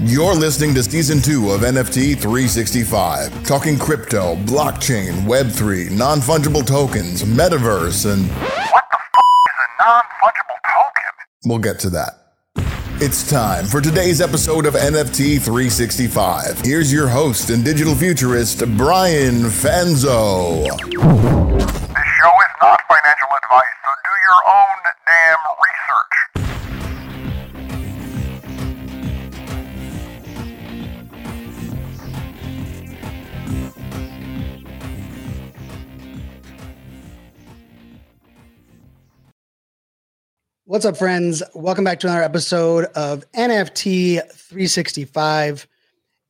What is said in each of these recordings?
You're listening to season two of NFT 365, talking crypto, blockchain, Web3, non fungible tokens, metaverse, and. What the f is a non fungible token? We'll get to that. It's time for today's episode of NFT 365. Here's your host and digital futurist, Brian Fanzo. What's up, friends? Welcome back to another episode of NFT 365.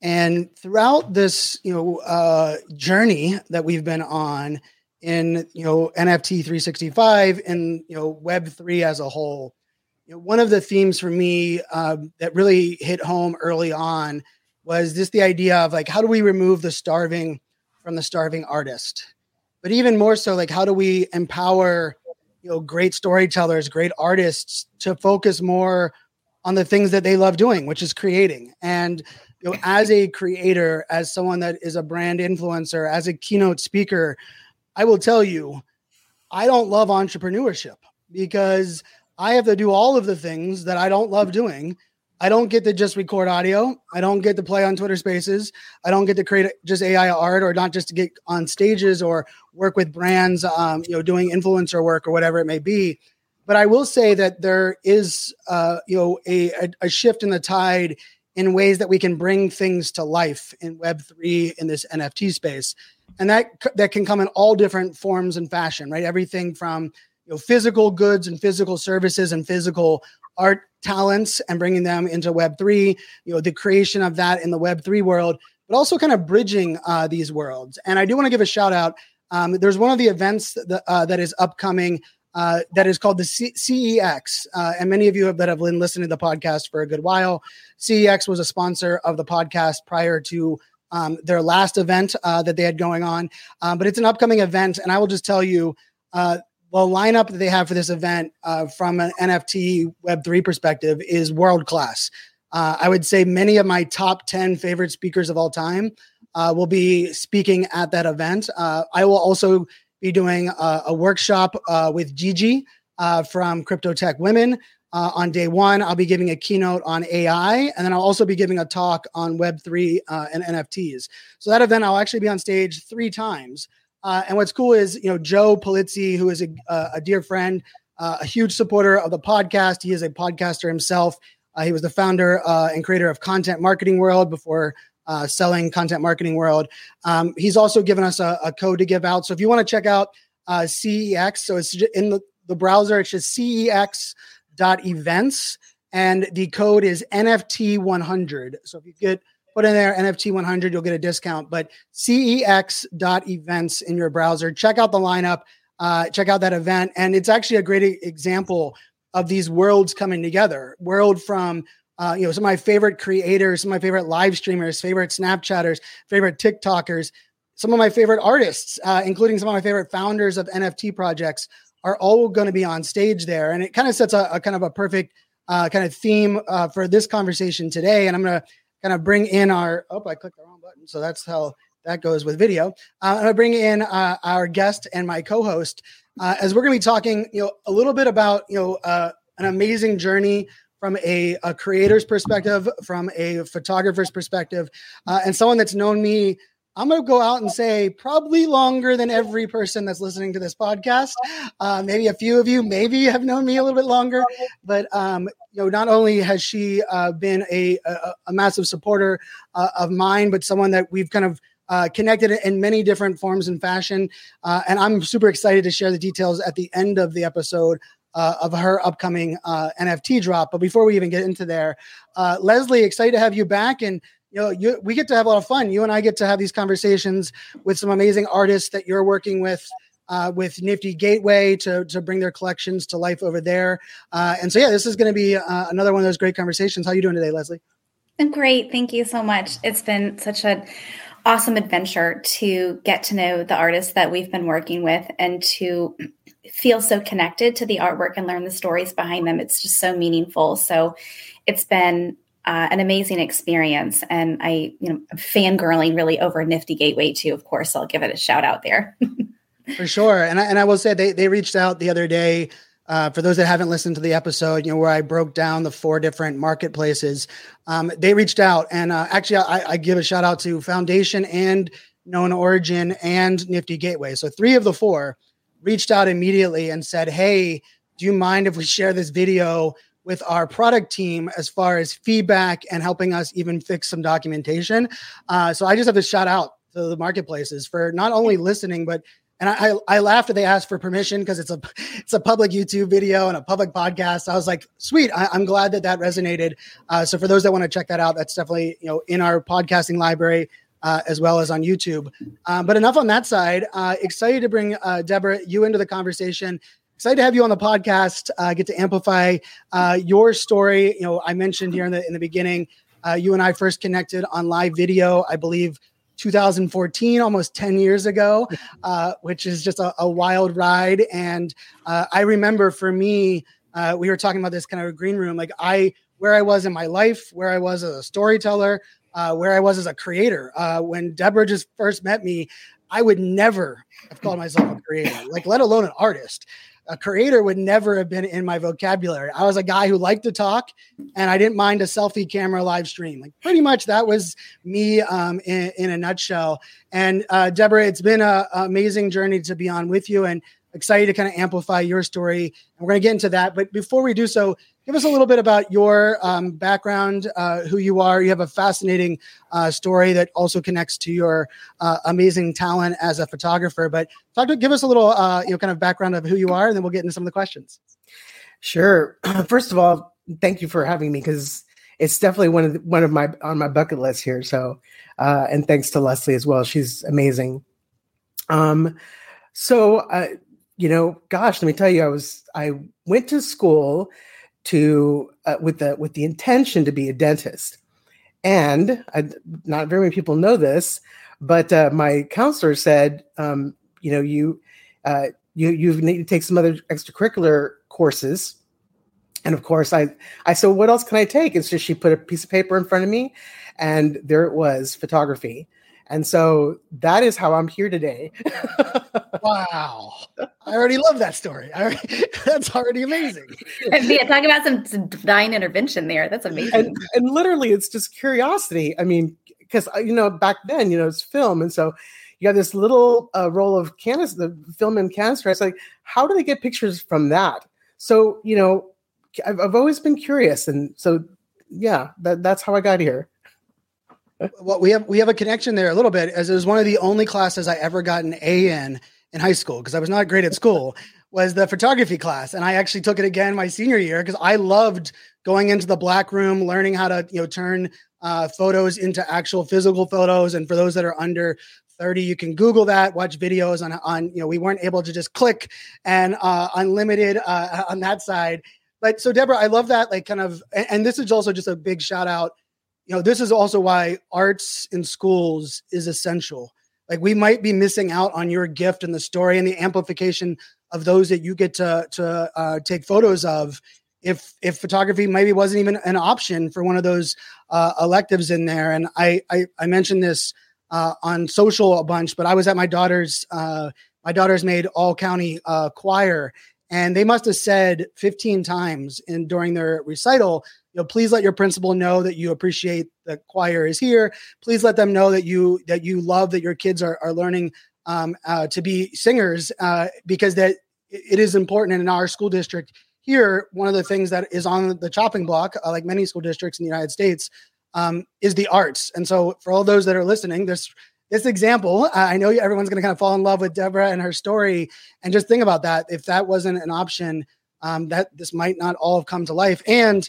And throughout this, you know, uh, journey that we've been on in, you know, NFT 365 and you know Web three as a whole, you know, one of the themes for me um, that really hit home early on was just the idea of like, how do we remove the starving from the starving artist? But even more so, like, how do we empower you know great storytellers great artists to focus more on the things that they love doing which is creating. And you know as a creator as someone that is a brand influencer as a keynote speaker i will tell you i don't love entrepreneurship because i have to do all of the things that i don't love doing I don't get to just record audio. I don't get to play on Twitter Spaces. I don't get to create just AI art or not just to get on stages or work with brands, um, you know, doing influencer work or whatever it may be. But I will say that there is, uh, you know, a, a, a shift in the tide in ways that we can bring things to life in Web three in this NFT space, and that that can come in all different forms and fashion, right? Everything from you know physical goods and physical services and physical art talents and bringing them into web3 you know the creation of that in the web3 world but also kind of bridging uh, these worlds. And i do want to give a shout out um, there's one of the events that, uh, that is upcoming uh, that is called the C- cex uh, and many of you have, that have been listening to the podcast for a good while. Cex was a sponsor of the podcast prior to um, their last event uh, that they had going on um, but it's an upcoming event and i will just tell you the lineup that they have for this event uh, from an NFT Web3 perspective is world class. Uh, I would say many of my top 10 favorite speakers of all time uh, will be speaking at that event. Uh, I will also be doing a, a workshop uh, with Gigi uh, from Crypto Tech Women. on day one, I'll be giving a keynote on AI, and then I'll also be giving a talk on Web3 and NFTs. So, that event, I'll actually be on stage three times. Uh, and what's cool is, you know, Joe Pulizzi, who is a, uh, a dear friend, uh, a huge supporter of the podcast. He is a podcaster himself. Uh, he was the founder uh, and creator of Content Marketing World before uh, selling Content Marketing World. Um, he's also given us a, a, code to give out. So if you want to check out CEX, so it's in the, the browser, it's just cex.events. And the code is NFT100. So if you get put in there NFT 100, you'll get a discount. But cex.events in your browser, check out the lineup, uh, check out that event. And it's actually a great example of these worlds coming together. World from uh, you know, some of my favorite creators, some of my favorite live streamers, favorite Snapchatters, favorite TikTokers, some of my favorite artists, uh, including some of my favorite founders of NFT projects, are all going to be on stage there. And it kind of sets a, a kind of a perfect uh, kind of theme uh, for this conversation today. And I'm going to kind of bring in our oh i clicked the wrong button. So that's how that goes with video. Uh, to bring in uh, our guest and my co-host uh, as we're going to be talking you know a little bit about you know uh, an amazing journey from a, a creator's perspective from a photographer's perspective uh, and someone that's known me I'm going to go out and say probably longer than every person that's listening to this podcast. Uh, maybe a few of you maybe have known me a little bit longer, but um, you know, not only has she uh, been a, a, a, massive supporter uh, of mine, but someone that we've kind of uh, connected in many different forms and fashion. Uh, and I'm super excited to share the details at the end of the episode uh, of her upcoming uh, NFT drop. But before we even get into there, uh, Leslie, excited to have you back. And you know, you, we get to have a lot of fun. You and I get to have these conversations with some amazing artists that you're working with. Uh, with Nifty Gateway to to bring their collections to life over there, uh, and so yeah, this is going to be uh, another one of those great conversations. How you doing today, Leslie? I'm great, thank you so much. It's been such an awesome adventure to get to know the artists that we've been working with and to feel so connected to the artwork and learn the stories behind them. It's just so meaningful. So it's been uh, an amazing experience. And I, you know, fangirling really over Nifty Gateway too. Of course, I'll give it a shout out there. For sure, and I, and I will say they they reached out the other day. Uh, for those that haven't listened to the episode, you know where I broke down the four different marketplaces, um, they reached out, and uh, actually, I, I, give a shout out to Foundation and Known Origin and Nifty Gateway. So three of the four reached out immediately and said, "Hey, do you mind if we share this video with our product team as far as feedback and helping us even fix some documentation?" Uh, so I just have to shout out to the marketplaces for not only listening but and I, I, laughed that they asked for permission because it's a it's a public YouTube video and a public podcast. I was like, sweet. I, am glad that that resonated. Uh, so for those that want to check that out, that's definitely you know in our podcasting library uh, as well as on YouTube. Um, but enough on that side. Uh, excited to bring uh, Debra you into the conversation. Excited to have you on the podcast. Uh, get to amplify uh, your story. You know, I mentioned here in the in the beginning, you and I first connected on live video. I believe 2014, almost 10 years ago, uh, which is just a, a wild ride. And uh, I remember for me, uh, we were talking about this kind of green room, like I, where I was in my life, where I was as a storyteller, uh, where I was as a creator. Uh, when Debra just first met me, I would never have called myself a creator, like let alone an artist a creator would never have been in my vocabulary. I was a guy who liked to talk and I didn't mind a selfie camera live stream. Like pretty much that was me um, in, in, a nutshell. And uh, Debra, it's been an amazing journey to be on with you and excited to kind of amplify your story. And we're going to get into that. But before we do so, give us a little bit about your um, background, uh, who you are. You have a fascinating uh, story that also connects to your uh, amazing talent as a photographer. But talk to give us a little, uh, you know, kind of background of who you are, and then we'll get into some of the questions. Sure. First of all, thank you for having me because it's definitely one of the, one of my on my bucket list here. So, uh, and thanks to Leslie as well. She's amazing. Um, so, uh, you know, gosh, let me tell you, I was I went to school to uh, with the with the intention to be a dentist, and I, not very many people know this, but uh, my counselor said, um, you know, you uh, you you need to take some other extracurricular courses. And of course, I I said, what else can I take? And so she put a piece of paper in front of me, and there it was, photography. And so that is how I'm here today. wow. I already love that story. Already, that's already amazing. yeah, talk about some, some divine intervention there. That's amazing. And, and literally, it's just curiosity. I mean, because, uh, you know, back then, you know, it's film. And so you got this little uh, roll of canister, the film in canister. It's like, how do they get pictures from that? So, you know, I've, I've always been curious. And so, yeah, that, that's how I got here well, we have we have a connection there a little bit, as it was one of the only classes I ever got an A in in high school because I was not great at school. Was the photography class, and I actually took it again my senior year because I loved going into the black room, learning how to you know turn uh, photos into actual physical photos. And for those that are under 30 you can google that watch videos on on you know we weren't able to just click and uh unlimited uh on that side but so debra i love that like kind of and, and this is also just a big shout out you know this is also why arts in schools is essential. Like we might be missing out on your gift and the story and the amplification of those that you get to to uh, take photos of if if photography maybe wasn't even an option for one of those uh, electives in there. And i i, I mentioned this uh, on social a bunch but i was at my daughter's uh, my daughter's made all county uh, choir and they must have said 15 times in during their recital you know please let your principal know that you appreciate the choir is here please let them know that you that you love that your kids are, are learning um, uh, to be singers uh, because that it is important in our school district here one of the things that is on the chopping block uh, like many school districts in the united states um, is the arts and so for all those that are listening this this example, I know everyone's going to kind of fall in love with Debra and her story, and just think about that. If that wasn't an option, um, that this might not all have come to life. And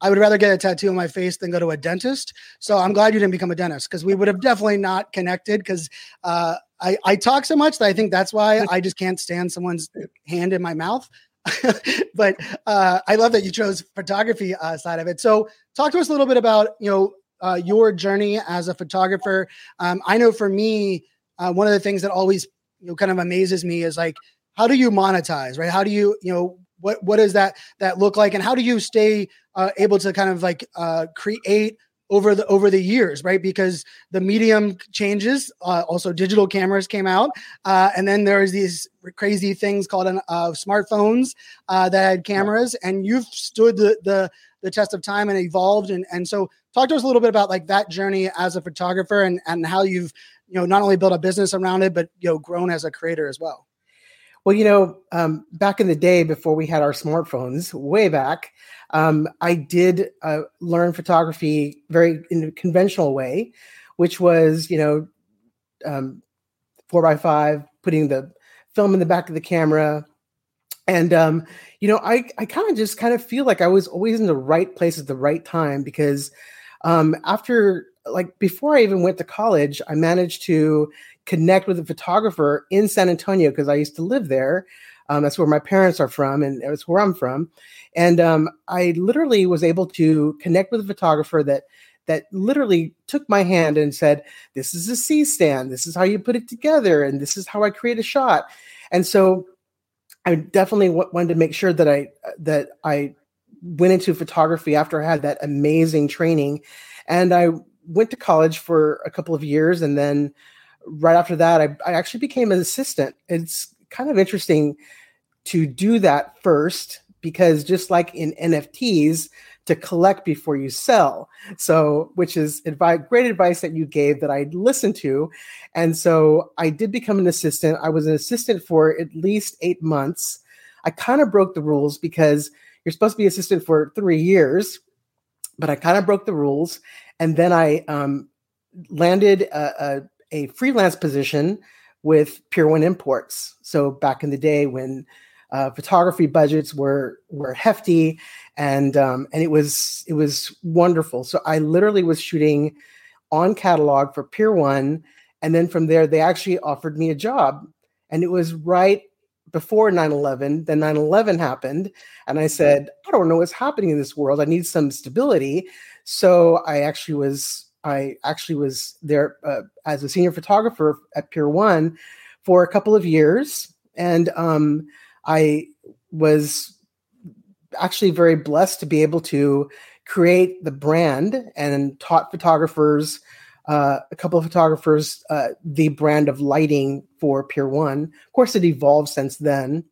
I would rather get a tattoo on my face than go to a dentist. So I'm glad you didn't become a dentist because we would have definitely not connected. Because uh, I I talk so much that I think that's why I just can't stand someone's hand in my mouth. but uh, I love that you chose photography uh, side of it. So talk to us a little bit about you know uh, your journey as a photographer. Um, I know for me, uh, one of the things that always you know kind of amazes me is like how do you monetize, right? How do you you know what what does that that look like? And how do you stay uh, able to kind of like uh, create over the over the years right? Because the medium changes uh, also digital cameras came out uh, and then there's these crazy things called an, uh, smartphones uh, that had cameras and you've stood the, the the test of time and evolved and and so talk to us a little bit about like that journey as a photographer and and how you've you know not only built a business around it but you know grown as a creator as well well, you know, um, back in the day before we had our smartphones, way back, um, I did uh, learn photography very in a conventional way, which was, you know, um, four by five, putting the film in the back of the camera. And, um, you know, I, I kind of just kind of feel like I was always in the right place at the right time because um, after, like, before I even went to college, I managed to connect with a photographer in San Antonio because I used to live there. Um, that's where my parents are from, and that's where I'm from. And um, I literally was able to connect with a photographer that that literally took my hand and said, "This is a C stand. This is how you put it together, and this is how I create a shot." And so, I definitely w- wanted to make sure that I that I went into photography after I had that amazing training, and I went to college for a couple of years, and then right after that, I, I actually became an assistant. It's kind of interesting to do that first because just like in NFTs, to collect before you sell. So, which is advice, great advice that you gave that I listened to. And so I did become an assistant. I was an assistant for at least eight months. I kind of broke the rules because you're supposed to be assistant for three years, but I kind of broke the rules. And then I um, landed a, a, a freelance position with Pier One Imports. So back in the day when uh, photography budgets were were hefty, and um, and it was it was wonderful. So I literally was shooting on catalog for Pier One, and then from there they actually offered me a job, and it was right before 9-11 then 9-11 happened and i said i don't know what's happening in this world i need some stability so i actually was I actually was there uh, as a senior photographer at Pier One for a couple of years, and um, I was actually very blessed to be able to create the brand and taught photographers, uh, a couple of photographers, uh, the brand of lighting for Pier One. Of course, it evolved since then,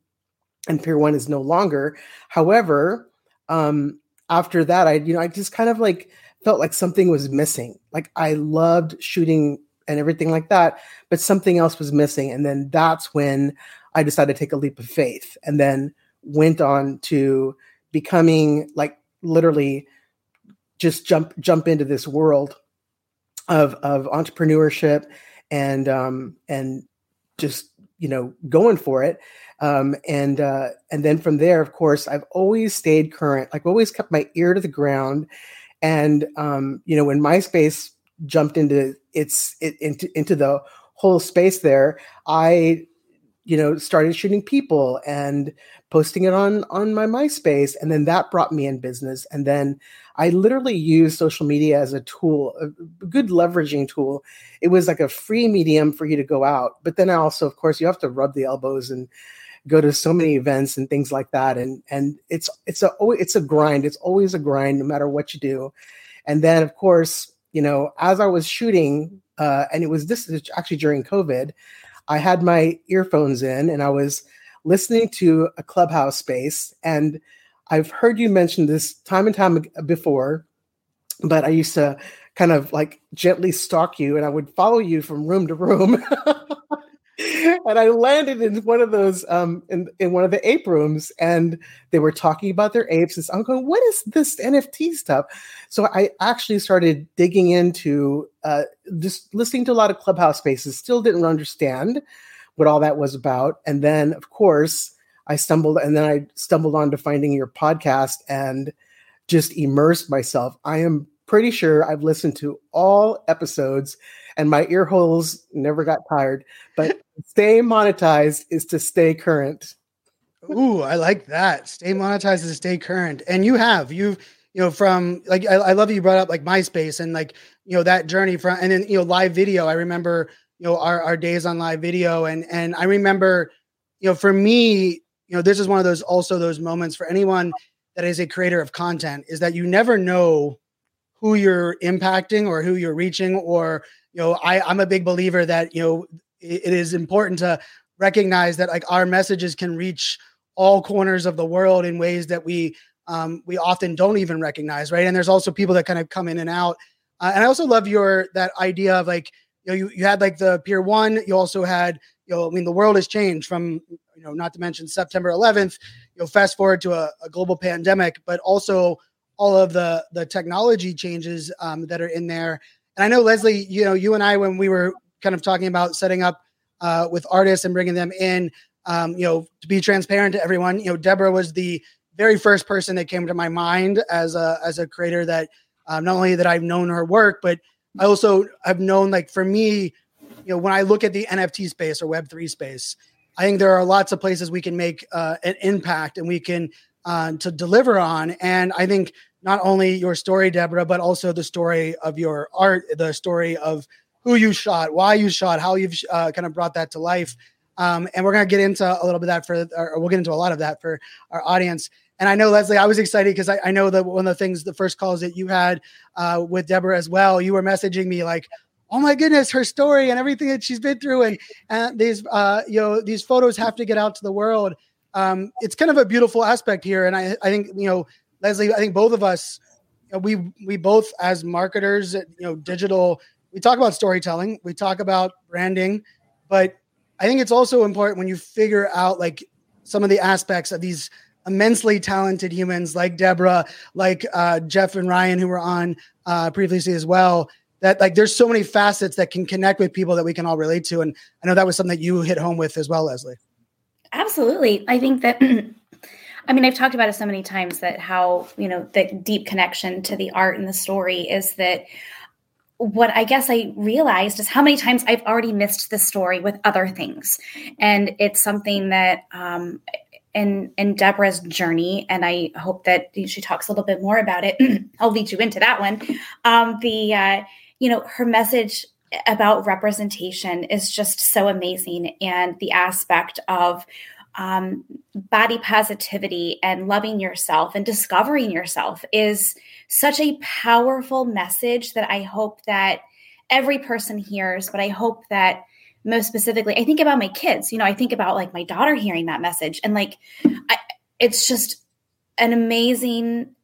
and Pier One is no longer. However, um, after that, I you know I just kind of like felt like something was missing. Like I loved shooting and everything like that, but something else was missing. And then that's when I decided to take a leap of faith and then went on to becoming like literally just jump jump into this world of of entrepreneurship and um and just you know going for it um and uh and then from there of course i've always stayed current like always kept my ear to the ground and um, you know, when MySpace jumped into its it, into into the whole space there, I you know started shooting people and posting it on on my MySpace, and then that brought me in business. And then I literally used social media as a tool, a good leveraging tool. It was like a free medium for you to go out, but then I also, of course, you have to rub the elbows and go to so many events and things like that and and it's it's a it's a grind it's always a grind no matter what you do. And then of course you know as i was shooting uh, and it was this is actually during covid i had my earphones in and i was listening to a clubhouse space and i've heard you mention this time and time before but i used to kind of like gently stalk you and i would follow you from room to room and I landed in one of those um in, in one of the ape rooms and they were talking about their apes. And so I'm going, what is this NFT stuff? So I actually started digging into uh just listening to a lot of clubhouse spaces, still didn't understand what all that was about. And then of course I stumbled and then I stumbled on to finding your podcast and just immersed myself. I am pretty sure I've listened to all episodes and my ear holes never got tired. But stay monetized is to stay current. Ooh, I like that. Stay monetized is to stay current. And you have, you've, you know, from like, I, I love that you brought up like MySpace and like, you know, that journey from, and then, you know, live video. I remember, you know, our, our days on live video. And, and I remember, you know, for me, you know, this is one of those also those moments for anyone that is a creator of content is that you never know who you're impacting or who you're reaching or you know I, i'm a big believer that you know it, is important to recognize that like our messages can reach all corners of the world in ways that we um, we often don't even recognize right? And there's also people that kind of come in and out. Uh, and i also love your that idea of like you know you, you had like the pier one. You also had you know i mean the world has changed from you know not to mention september 11th you know fast forward to a, a global pandemic but also all of the the technology changes um, that are in there. And I know Leslie, you know, you and I when we were kind of talking about setting up uh, with artists and bringing them in, um, you know, to be transparent to everyone, you know, Debra was the very first person that came to my mind as a as a creator that um, not only that I've known her work, but I also have known like for me, you know, when I look at the NFT space or Web three space, I think there are lots of places we can make uh, an impact and we can uh, to deliver on. And I think not only your story, Debra, but also the story of your art, the story of who you shot, why you shot, how you've uh, kind of brought that to life. Um, and we're going to get into a little bit of that for, or we'll get into a lot of that for our audience. And I know, Leslie, I was excited because I, I, know that one of the things, the first calls that you had uh, with Debra as well, you were messaging me like, oh my goodness, her story and everything that she's been through. And, and these, uh, you know, these photos have to get out to the world. Um, it's kind of a beautiful aspect here. And I, I think, you know, Leslie, I think both of us, we we both as marketers, you know, digital, we talk about storytelling, we talk about branding, but I think it's also important when you figure out like some of the aspects of these immensely talented humans like Debra, like uh, Jeff and Ryan, who were on uh, previously as well. That like there's so many facets that can connect with people that we can all relate to, and I know that was something that you hit home with as well, Leslie. Absolutely, I think that I mean, I've talked about it so many times that how, you know, the deep connection to the art and the story is that what I guess I realized is how many times I've already missed the story with other things. And it's something that, um, in, in Debra's journey, and I hope that she talks a little bit more about it. I'll lead you into that one. Um, the, uh, you know, her message about representation is just so amazing. And the aspect of um, body positivity and loving yourself and discovering yourself is such a powerful message that I hope that every person hears. But I hope that most specifically, I think about my kids. You know, I think about like my daughter hearing that message, and like, I, it's just an amazing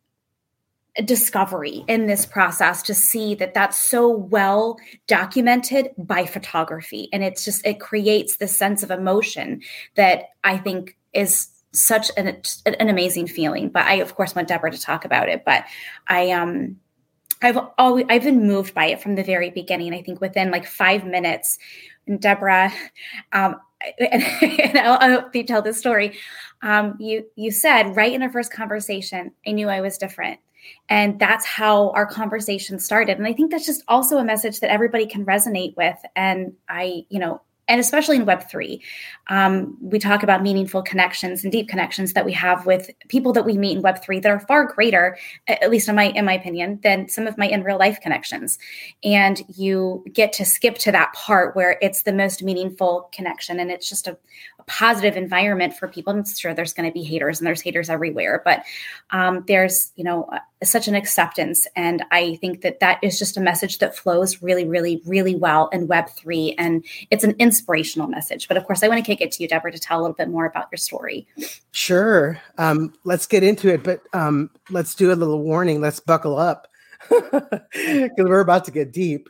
discovery in this process to see that that's so well documented by photography. And it's just it creates this sense of emotion that i think is such an, an amazing feeling. But i of course want debra to talk about it. But i um i've always i've been moved by it from the very beginning. I think within like five minutes debra um and, and I'll, I'll tell this story. Um, you you said right in our first conversation, I knew I was different. And that's how our conversation started. And I think that's just also a message that everybody can resonate with. And I, you know, and especially in Web3, um, we talk about meaningful connections and deep connections that we have with people that we meet in Web3 that are far greater, at least in my in my opinion, than some of my in real life connections. And you get to skip to that part where it's the most meaningful connection, and it's just a, positive environment for people. I'm sure there's going to be haters and there's haters everywhere, but um, there's, you know, uh, such an acceptance. And I think that that is just a message that flows really, really, really well in Web3. And it's an inspirational message. But of course, I want to kick it to you, Debra, to tell a little bit more about your story. Sure. Um, let's get into it, but um, let's do a little warning. Let's buckle up because we're about to get deep.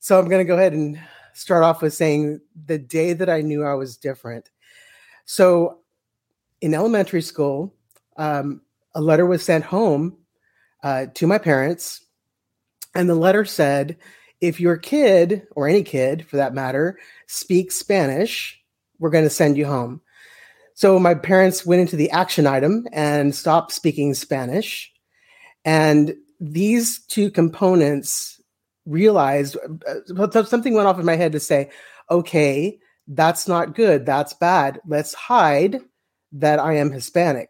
So I'm going to go ahead and start off with saying the day that I knew I was different so in elementary school, um, a letter was sent home uh, to my parents, and the letter said, if your kid, or any kid for that matter, speaks Spanish, we're going to send you home. So my parents went into the action item and stopped speaking Spanish. And these two components realized uh, something went off in my head to say, okay, that's not good. That's bad. Let's hide that I am Hispanic.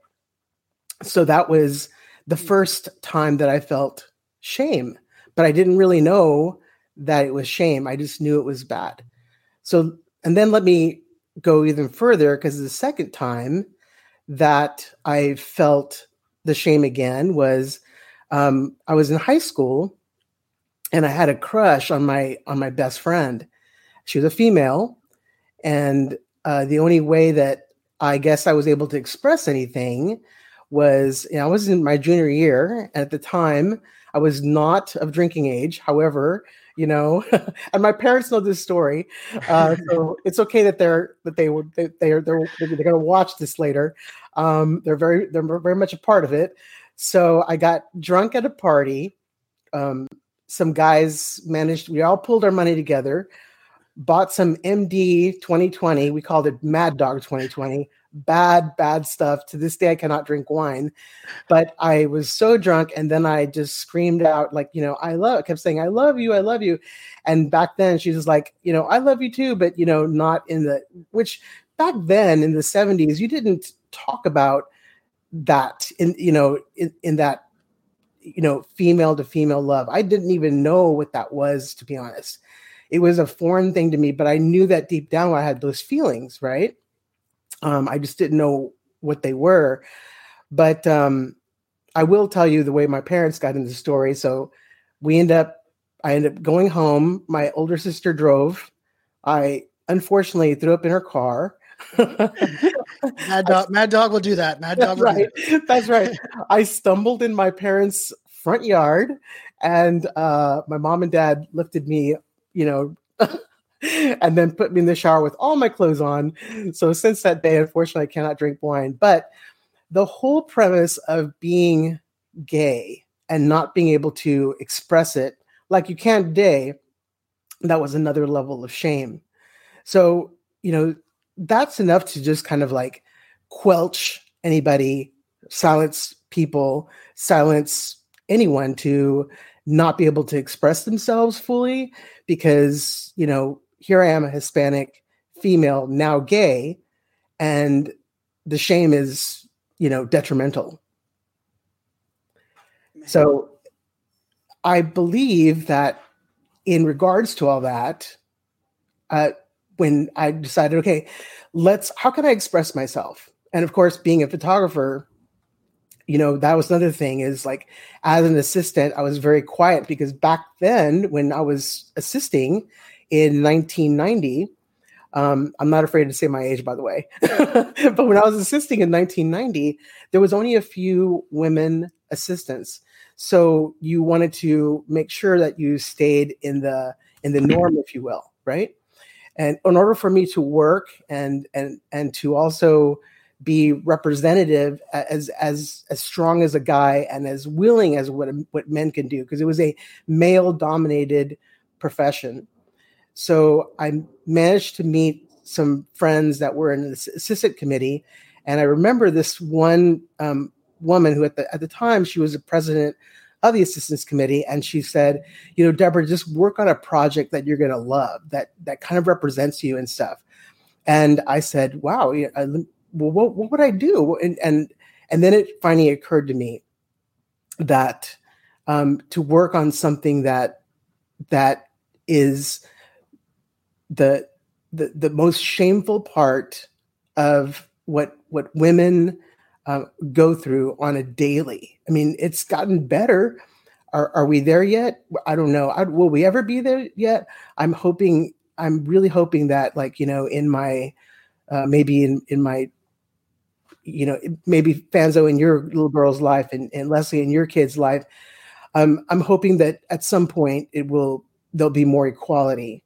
So that was the hmm. first time that I felt shame, but I didn't really know that it was shame. I just knew it was bad. So, and then let me go even further because the second time that I felt the shame again was um, I was in high school and I had a crush on my on my best friend. She was a female, and uh, the only way that I guess I was able to express anything was you know, I was in my junior year. And at the time, I was not of drinking age. However, you know, and my parents know this story, uh, so it's okay that they're that they would they, they're they're they're going to watch this later. Um, they're very they're very much a part of it. So I got drunk at a party. Um, some guys managed. We all pulled our money together, bought some MD 2020. We called it Mad Dog 2020 bad, bad stuff. To this day, I cannot drink wine. But I was so drunk, and then I just screamed out, like, you know, I love, kept saying, I love you, I love you. And back then, she was like, you know, I love you too, but, you know, not in the, which back then in the 70s, you didn't talk about that in, you know, in, in that, you know, female to female love. I didn't even know what that was, to be honest. It was a foreign thing to me, but I knew that deep down I had those feelings, right? Um, I just didn't know what they were. But um, I will tell you the way my parents got into the story. So we end up, I end up going home. My older sister drove. I unfortunately threw up in her car. Mad dog, Mad dog will do that. Mad dog, right. That's right. I stumbled in my parents' front yard, and uh, my mom and dad lifted me, you know, and then put me in the shower with all my clothes on. So since that day, unfortunately, I cannot drink wine. But the whole premise of being gay and not being able to express it like you can today, that was another level of shame. So, you know, that's enough to just kind of like quelch anybody, silence people, silence anyone to not be able to express themselves fully because, you know, here I am, a Hispanic female, now gay, and the shame is, you know, detrimental. So I believe that in regards to all that, uh, when I decided, okay, let's, how can I express myself? And of course, being a photographer, you know, that was another thing is like as an assistant, I was very quiet because back then when I was assisting, in 1990. Um, I'm not afraid to say my age, by the way. but when I was assisting in 1990, there was only a few women assistants. So you wanted to make sure that you stayed in the in the norm, if you will, right? And in order for me to work and and and to also be representative as as as strong as a guy and as willing as what what men can do because it was a male dominated profession so I managed to meet some friends that were in the assistant committee. And I remember this one um, woman who, at the, at the time, she was the president of the assistance committee. And she said, you know, Debra, just work on a project that you're going to love, that, that kind of represents you and stuff. And I said, wow, well, what, what would I do? And, and, and then it finally occurred to me that um, to work on something that, that is the the the most shameful part of what what women uh, go through on a daily. I mean, it's gotten better. Are, are we there yet? I don't know. I, will we ever be there yet? I'm hoping. I'm really hoping that, like you know, in my uh, maybe in in my you know maybe Fanzo in your little girl's life and, and Leslie in your kid's life. Um, I'm hoping that at some point it will there'll be more equality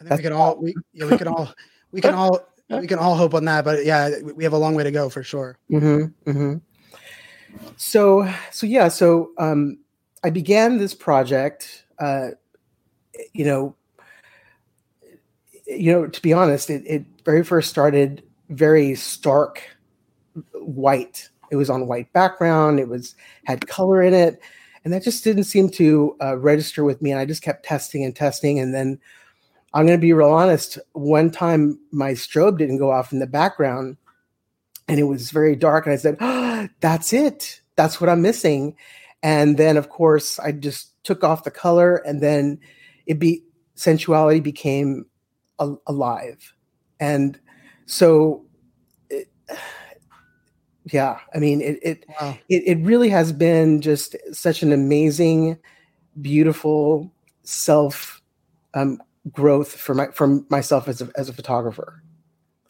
I think we can all we yeah, we can all we can all we can all hope on that, but yeah, we have a long way to go for sure. Mm-hmm, mm-hmm. So so yeah, so um, I began this project. Uh, you know, you know, to be honest, it, it very first started very stark white. It was on white background. It was had color in it, and that just didn't seem to uh, register with me. And I just kept testing and testing, and then I'm going to be real honest. One time my strobe didn't go off in the background and it was very dark. And I said, oh, That's it. That's what I'm missing. And then, of course, I just took off the color and then it be sensuality became alive. And so yeah, I mean, it it, Wow. it it really has been just such an amazing, beautiful self um, growth for my from myself as a as a photographer.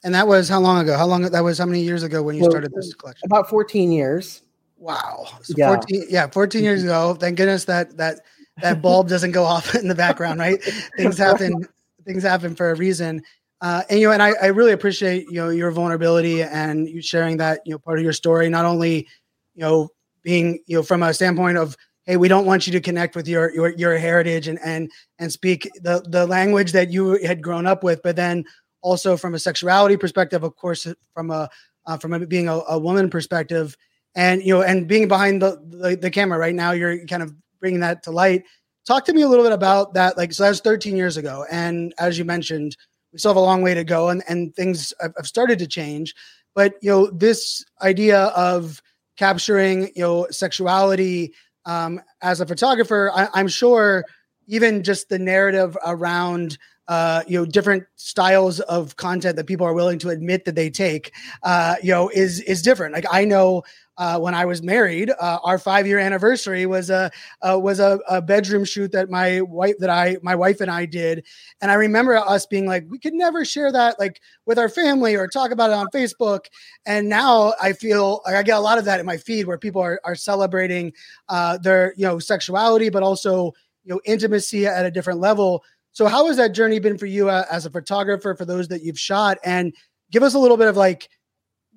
And that was how long ago? How long that was how many years ago when you Well, started this collection? About 14 years. Wow. So Yeah. 14 yeah, 14 years ago. Thank goodness that that that bulb doesn't go off in the background, right? Things happen things happen for a reason. Uh, and you know, and I, I really appreciate you know your vulnerability and you sharing that you know part of your story. Not only you know being you know from a standpoint of hey, we don't want you to connect with your your your heritage and and and speak the the language that you had grown up with, but then also from a sexuality perspective, of course, from a uh, from a, being a, a woman perspective, and you know, and being behind the, the the camera right now, you're kind of bringing that to light. Talk to me a little bit about that. Like, so that was 13 years ago, and as you mentioned, we still have a long way to go, and and things have, started to change. But you know, this idea of capturing you know sexuality um, as a photographer, I, I'm sure even just the narrative around uh, you know different styles of content that people are willing to admit that they take uh, you know is is different like i know uh, when i was married uh, our five year anniversary was a uh, was a, a bedroom shoot that my wife that i my wife and i did. And i remember us being like we could never share that like with our family or talk about it on facebook. And now i feel like i get a lot of that in my feed where people are, are celebrating uh, their you know sexuality but also you know intimacy at a different level. So, how has that journey been for you uh, as a photographer? For those that you've shot, and give us a little bit of like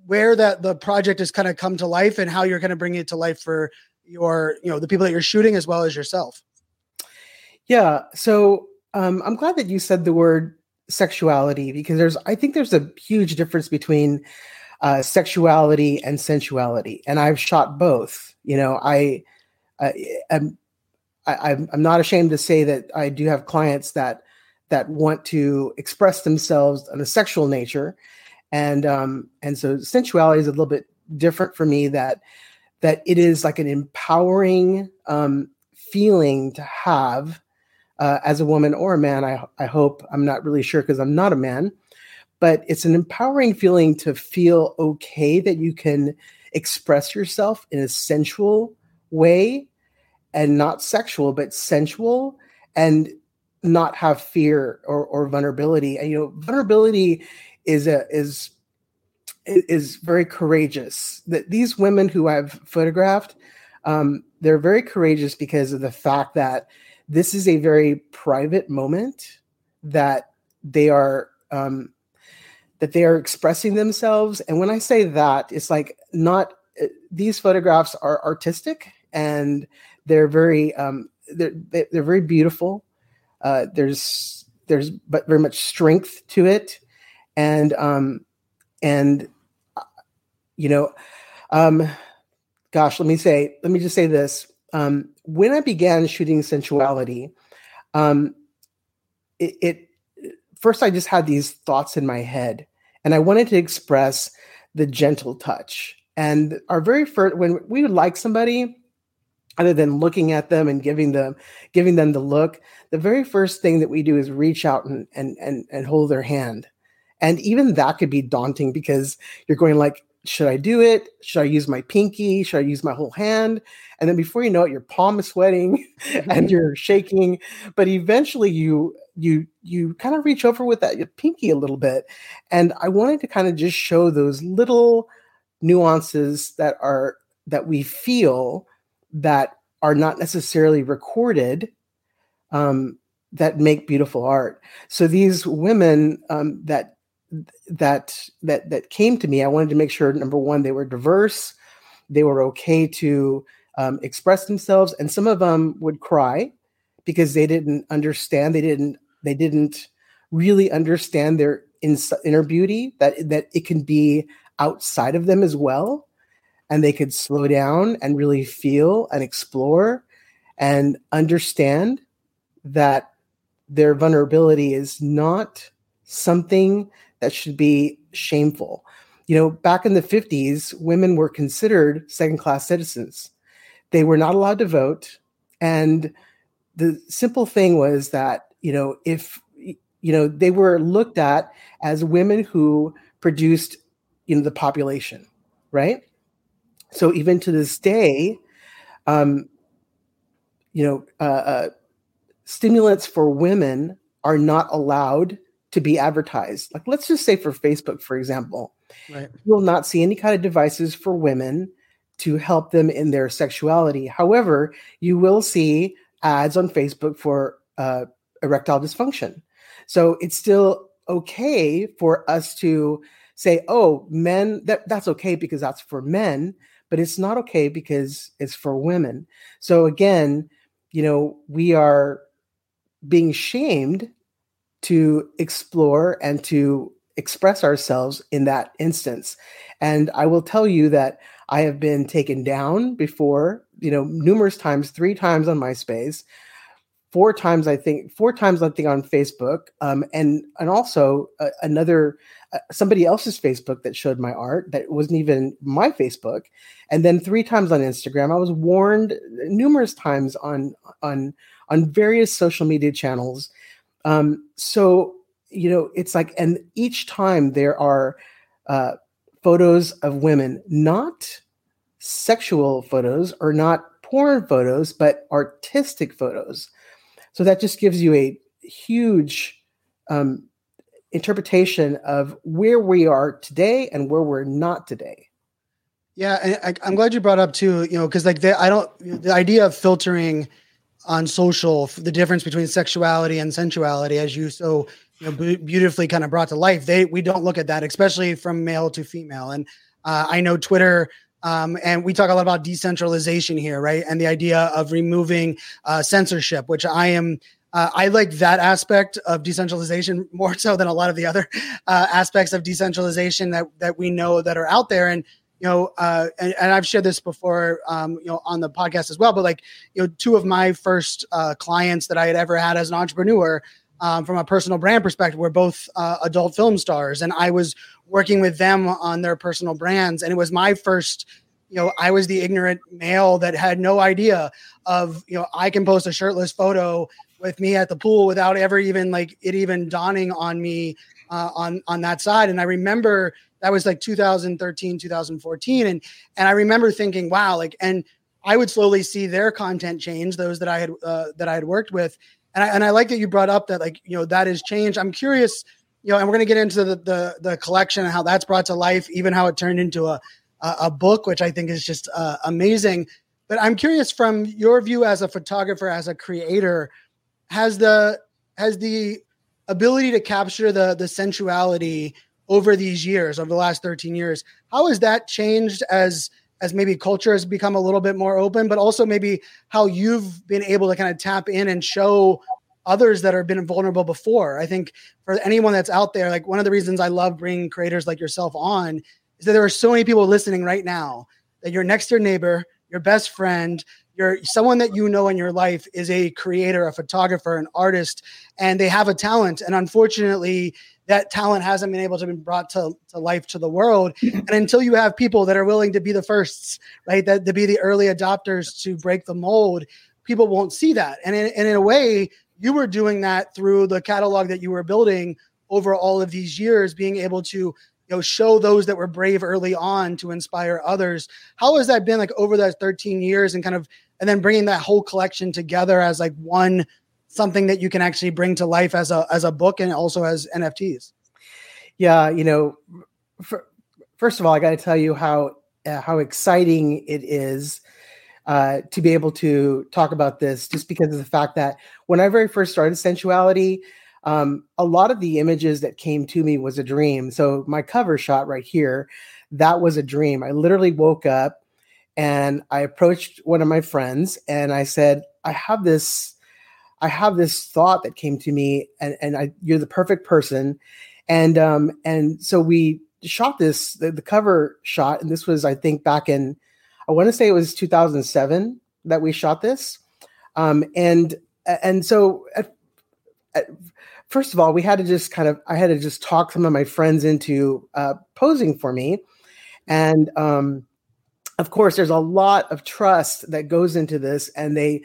where that the project has kind of come to life, and how you're going to bring it to life for your, you know, the people that you're shooting as well as yourself. Yeah. So um, I'm glad that you said the word sexuality because there's, I think there's a huge difference between uh, sexuality and sensuality, and I've shot both. You know, I, I am, I'm I'm not ashamed to say that I do have clients that that want to express themselves on a sexual nature, and um, and so sensuality is a little bit different for me. That that it is like an empowering um, feeling to have uh, as a woman or a man. I, I hope I'm not really sure because I'm not a man, but it's an empowering feeling to feel okay that you can express yourself in a sensual way and not sexual, but sensual and not have fear or, or vulnerability. And you know, vulnerability is a is is very courageous. That these women who I've photographed, um, they're very courageous because of the fact that this is a very private moment that they are um, that they are expressing themselves. And when I say that, it's like not uh, these photographs are artistic and they're very um, they're they're very beautiful. Uh, there's there's but very much strength to it, and um, and you know, um, gosh, let me say, let me just say this. Um, when I began shooting sensuality, um, it, it first I just had these thoughts in my head, and I wanted to express the gentle touch. And our very first, when we would like somebody, other than looking at them and giving them giving them the look, the very first thing that we do is reach out and and and, and hold their hand. And even that could be daunting because you're going like, should I do it? Should I use my pinky? Should I use my whole hand? And then before you know it, your palm is sweating and you're shaking. But eventually you you you kind of reach over with that your pinky a little bit. And I wanted to kind of just show those little nuances that are that we feel that are not necessarily recorded um, that make beautiful art. So these women um, that that that that came to me, I wanted to make sure number one they were diverse, they were okay to um, express themselves, and some of them would cry because they didn't understand, they didn't they didn't really understand their inner beauty that that it can be outside of them as well and they could slow down and really feel and explore and understand that their vulnerability is not something that should be shameful. You know, back in the 50s, women were considered second class citizens. They were not allowed to vote. And the simple thing was that, you know, if, you know, they were looked at as women who produced you know the population, right? So even to this day, um, you know, uh, uh, stimulants for women are not allowed to be advertised. Like, let's just say for Facebook, for example, Right. you will not see any kind of devices for women to help them in their sexuality. However, you will see ads on Facebook for uh, erectile dysfunction. So it's still okay for us to say, "Oh, men, that that's okay because that's for men," but it's not okay because it's for women. So again, you know, we are being shamed to explore and to express ourselves in that instance. And I will tell you that I have been taken down before, you know, numerous times, three times on MySpace, four times I think, four times I think on Facebook, um, and and also uh, another uh, somebody else's Facebook that showed my art that wasn't even my Facebook, and then three times on Instagram. I was warned numerous times on on on various social media channels. Um, so you know, it's like, and each time there are uh, photos of women, not sexual photos or not porn photos, but artistic photos. So that just gives you a huge um, interpretation of where we are today and where we're not today. Yeah, and I, I'm glad you brought up too. You know, because like the, I don't the idea of filtering on social the difference between sexuality and sensuality, as you so you know beautifully kind of brought to life. They we don't look at that, especially from male to female. And uh, I know Twitter. Um, and we talk a lot about decentralization here, right? And the idea of removing uh, censorship, which I am uh, I like that aspect of decentralization more so than a lot of the other uh, aspects of decentralization that that we know that are out there. And you know, uh, and, and, I've shared this before, um, you know, on the podcast as well. But like, you know, two of my first uh, clients that I had ever had as an entrepreneur. Um, from a personal brand perspective, were both uh, adult film stars, and I was working with them on their personal brands. And it was my first you know, I was the ignorant male that had no idea of, you know, I can post a shirtless photo with me at the pool without ever even like it even dawning on me uh, on on that side. And I remember that was like 2013, 2014, and and I remember thinking, wow, like, and I would slowly see their content change, those that I had uh, that I had worked with, and I and I like that you brought up that like you know that has changed. I'm curious, you know, and we're gonna get into the the, the collection and how that's brought to life, even how it turned into a a book, which I think is just uh, amazing. But I'm curious from your view as a photographer, as a creator, has the has the ability to capture the the sensuality over these years, over the last 13 years, how has that changed as as maybe culture has become a little bit more open, but also maybe how you've been able to kind of tap in and show others that have been vulnerable before. I think for anyone that's out there, like one of the reasons I love bringing creators like yourself on is that there are so many people listening right now that your next door neighbor, your best friend, your someone that you know in your life is a creator, a photographer, an artist, and they have a talent. And unfortunately, that talent hasn't been able to be brought to, to life to the world. And until you have people that are willing to be the firsts, right, that to be the early adopters to break the mold, people won't see that. And in, and in a way, you were doing that through the catalog that you were building over all of these years, being able to you know show those that were brave early on to inspire others how has that been like over those 13 years and kind of and then bringing that whole collection together as like one something that you can actually bring to life as a as a book and also as nfts yeah you know for, first of all i got to tell you how uh, how exciting it is uh, to be able to talk about this just because of the fact that when i very first started sensuality um, a lot of the images that came to me was a dream. So my cover shot right here, that was a dream. I literally woke up and I approached one of my friends and I said, I have this, I have this thought that came to me and, and I, you're the perfect person. And, um, and so we shot this, the, the cover shot. And this was, I think back in, I want to say it was 2007 that we shot this. Um, and, and so at, at, first of all, we had to just kind of, I had to just talk some of my friends into uh, posing for me. And um, of course, there's a lot of trust that goes into this, and they,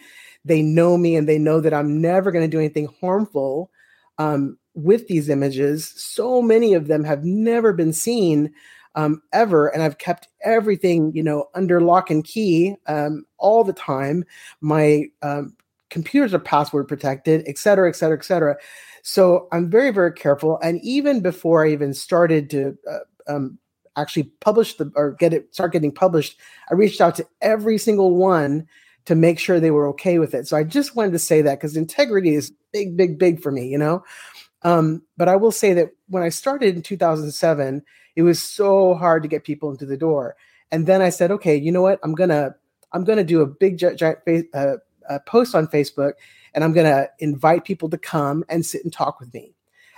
they know me and they know that I'm never going to do anything harmful um, with these images. So many of them have never been seen um, ever, and I've kept everything, you know, under lock and key um, all the time. My um, computers are password protected, et cetera, et cetera, et cetera. So I'm very, very careful. And even before I even started to uh, um, actually publish the or get it start getting published, I reached out to every single one to make sure they were okay with it. So I just wanted to say that because integrity is big, big, big for me, you know. Um, but I will say that when I started in 2007, it was so hard to get people into the door. And then I said, okay, you know what? I'm gonna I'm gonna do a big giant uh, uh, post on Facebook, and I'm gonna invite people to come and sit and talk with me.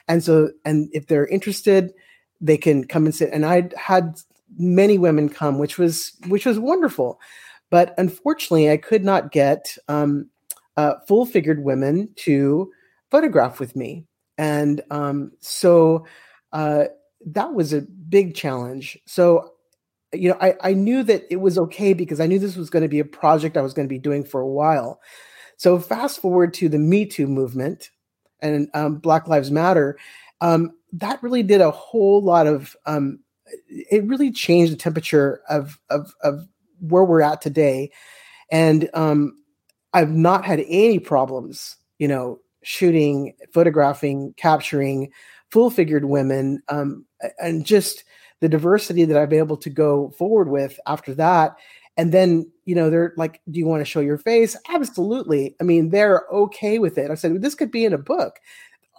And so, and if they're interested, they can come and sit. And I had many women come, which was which was wonderful. But unfortunately, I could not get um, uh, full figured women to photograph with me. And um, so uh, that was a big challenge. So, you know, I, I knew that it was okay because I knew this was going to be a project I was going to be doing for a while. So, fast forward to the Me Too movement and um, Black Lives Matter, um, that really did a whole lot of, um, it really changed the temperature of, of, of where we're at today. And um, I've not had any problems, you know, shooting, photographing, capturing full figured women, um, and just the diversity that I've been able to go forward with after that. And then, you know, they're like, do you want to show your face? Absolutely. I mean, they're okay with it. I said, this could be in a book.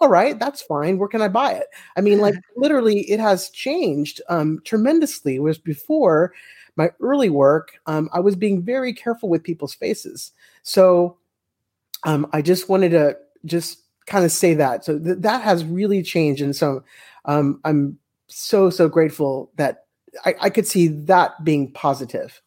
All right, that's fine. Where can I buy it? I mean, like literally, it has changed um, tremendously. Whereas before, my early work, um, I was being very careful with people's faces. So um, I just wanted to just kind of say that. So th- that has really changed. And so um, I'm so, so grateful that I, I could see that being positive.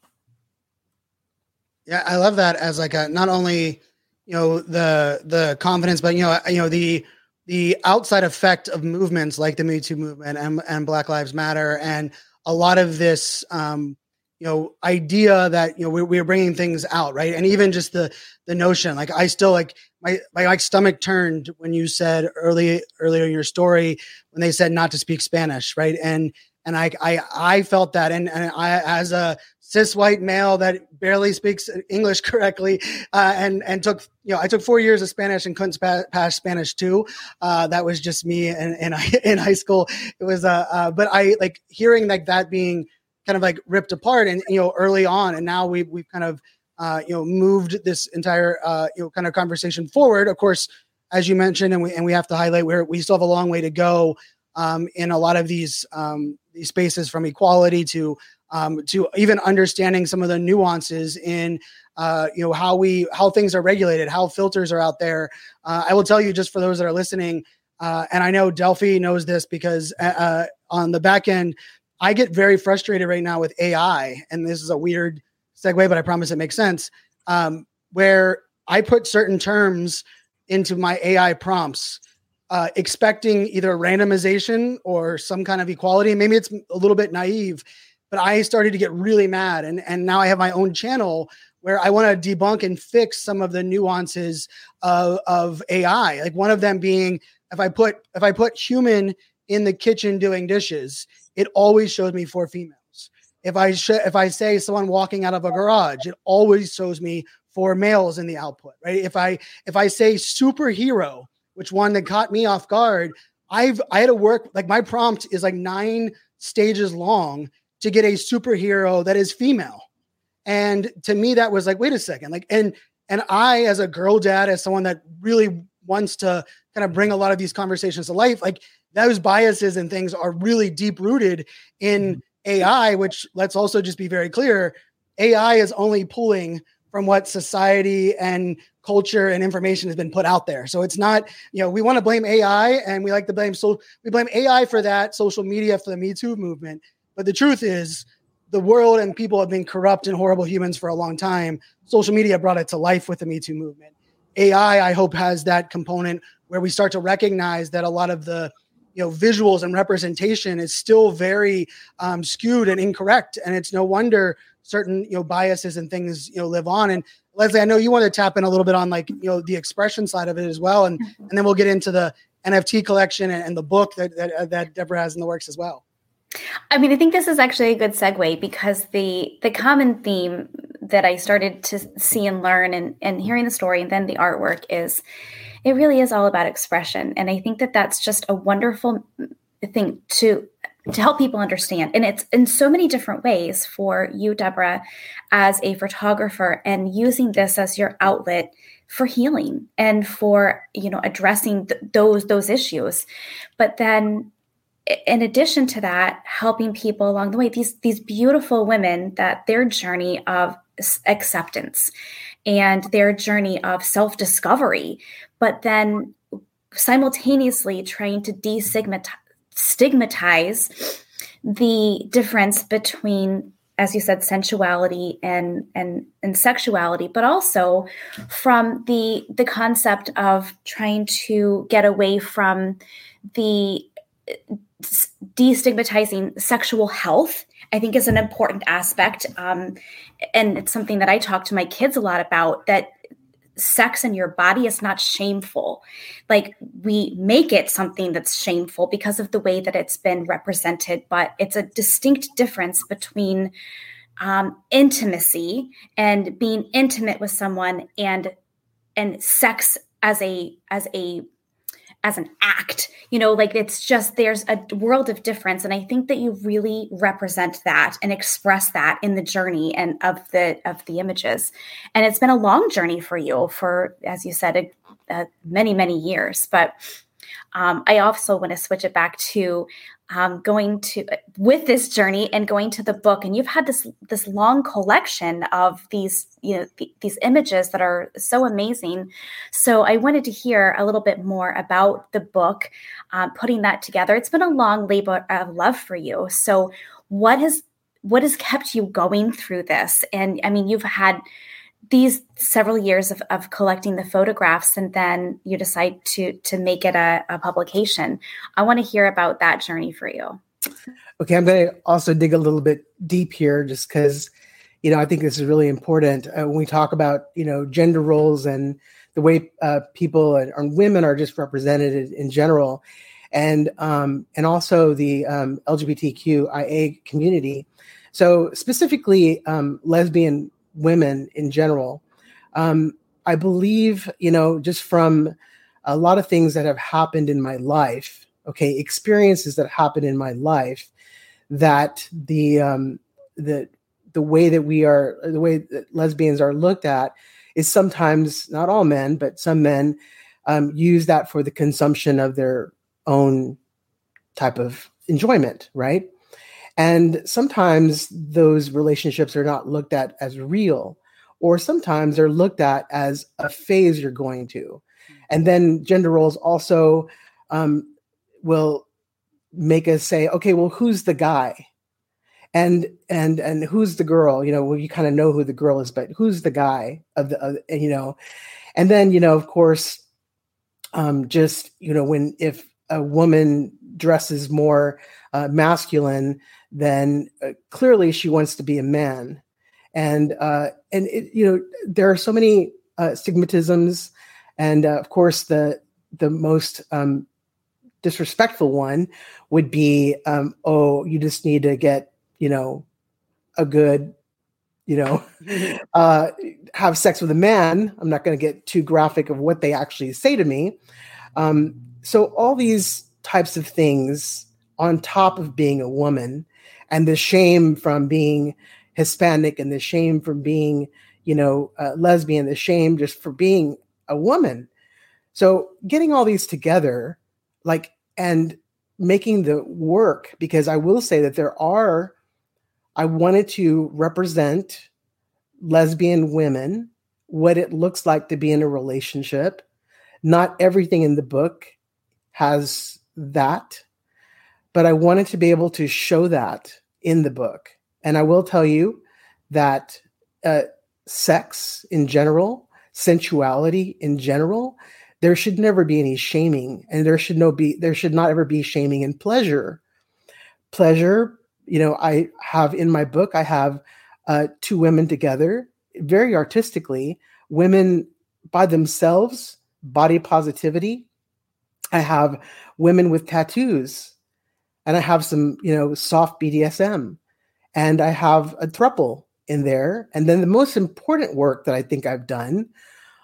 Yeah, I love that as like a not only you know the the confidence, but you know you know the the outside effect of movements like the Me Too movement and, and Black Lives Matter and a lot of this um, you know idea that you know we're, we're bringing things out right? And even just the the notion like i still like my my like stomach turned when you said early earlier in your story when they said not to speak spanish right? And and i i i felt that. And and i as a cis white male that barely speaks english correctly uh, and and took you know i took four years of spanish and couldn't pass spanish too uh, that was just me in, in, in high school. It was uh, uh but i like hearing like that being kind of like ripped apart and you know early on and now we've we've kind of uh, you know moved this entire uh, you know kind of conversation forward. Of course as you mentioned and we and we have to highlight where we still have a long way to go um, in a lot of these um, these spaces from equality to um, to even understanding some of the nuances in uh, you know how we how things are regulated how filters are out there. Uh, i will tell you just for those that are listening uh, and i know delphi knows this because uh, on the back end I get very frustrated right now with AI, and this is a weird segue, but I promise it makes sense. Um, where I put certain terms into my AI prompts, uh, expecting either randomization or some kind of equality. Maybe it's a little bit naive, but I started to get really mad, and and now I have my own channel where I want to debunk and fix some of the nuances of, of AI. Like one of them being if I put if I put human in the kitchen doing dishes, it always shows me four females. If I sh- if I say someone walking out of a garage, it always shows me four males in the output, right? If I if I say superhero, which one that caught me off guard, I've I had to work like my prompt is like nine stages long to get a superhero that is female. And to me, that was like, wait a second, like, and and I, as a girl dad, as someone that really wants to kind of bring a lot of these conversations to life, like those biases and things are really deep rooted in mm-hmm. AI, which let's also just be very clear AI is only pulling from what society and culture and information has been put out there. So it's not, you know, we want to blame AI and we like to blame so we blame AI for that, social media for the Me Too movement. But the truth is the world and people have been corrupt and horrible humans for a long time. Social media brought it to life with the Me Too movement. AI, I hope, has that component where we start to recognize that a lot of the you know visuals and representation is still very um, skewed and incorrect. And it's no wonder certain you know biases and things you know live on. And leslie i know you want to tap in a little bit on like you know the expression side of it as well. And mm-hmm. and then we'll get into the nft collection and, and the book that, that that deborah has in the works as well. I mean, I think this is actually a good segue because the the common theme that I started to see and learn and, and hearing the story and then the artwork is it really is all about expression. And I think that that's just a wonderful thing to to help people understand. And it's in so many different ways for you, Deborah, as a photographer and using this as your outlet for healing and for, you know, addressing th- those those issues. But then in addition to that, helping people along the way, these these beautiful women that their journey of acceptance and their journey of self-discovery, but then simultaneously trying to destigmatize stigmatize the difference between as you said sensuality and and and sexuality but also from the the concept of trying to get away from the destigmatizing sexual health i think is an important aspect um, and it's something that i talk to my kids a lot about that sex in your body is not shameful. Like we make it something that's shameful because of the way that it's been represented but it's a distinct difference between um, intimacy and being intimate with someone and and sex as a as a as an act you know like it's just there's a world of difference. And i think that you really represent that and express that in the journey and of the of the images. And it's been a long journey for you for as you said a, a many many years. But um, i also want to switch it back to um, going to with this journey and going to the book and you've had this this long collection of these you know th- these images that are so amazing. So i wanted to hear a little bit more about the book um, putting that together. It's been a long labor of love for you. So what has what has kept you going through this? And i mean you've had these several years of, of collecting the photographs and then you decide to to make it a, a publication. I want to hear about that journey for you. Okay i'm going to also dig a little bit deep here just because you know i think this is really important uh, when we talk about you know gender roles and the way uh, people and, and, women are just represented in general. And um, and also the um, lgbtqia community. So specifically um, lesbian women in general. Um, I believe, you know, just from a lot of things that have happened in my life, okay, experiences that happened in my life, that the um, the the way that we are, the way that lesbians are looked at, is sometimes not all men, but some men um, use that for the consumption of their own type of enjoyment, right? And sometimes those relationships are not looked at as real, or sometimes they're looked at as a phase you're going to. And then gender roles also um, will make us say, okay, well, who's the guy? And and and who's the girl? You know, well, you kind of know who the girl is, but who's the guy of the, you know? And then you know, of course, um, just you know, when if a woman dresses more uh, masculine, then uh, clearly she wants to be a man. And uh, and it, you know there are so many uh, stigmatisms, and uh, of course the the most um, disrespectful one would be, um, oh, you just need to get you know a good you know uh, have sex with a man. I'm not going to get too graphic of what they actually say to me. Um, so all these types of things on top of being a woman and the shame from being Hispanic and the shame from being, you know, uh, lesbian, the shame just for being a woman. So getting all these together, like, and making the work, because I will say that there are, I wanted to represent lesbian women, what it looks like to be in a relationship. Not everything in the book has that but I wanted to be able to show that in the book. And I will tell you that uh, sex in general, sensuality in general, there should never be any shaming, and there should no be there should not ever be shaming in pleasure. Pleasure, you know, I have in my book, I have uh, two women together, very artistically, women by themselves, body positivity. I have women with tattoos and I have some, you know, soft BDSM, and I have a thruple in there. And then the most important work that I think I've done,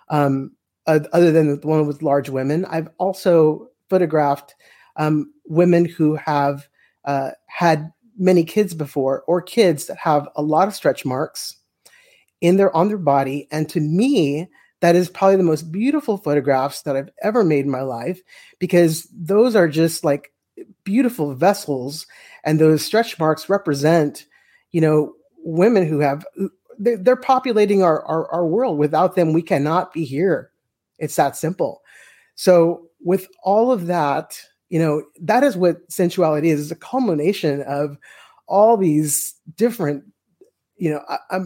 um, other than the one with large women, I've also photographed um, women who have uh, had many kids before or kids that have a lot of stretch marks in their on their body and to me that is probably the most beautiful photographs that I've ever made in my life because those are just like beautiful vessels and those stretch marks represent you know women who have they're populating our, our, our world. Without them we cannot be here. It's that simple. So with all of that you know that is what sensuality is. It's a culmination of all these different you know I,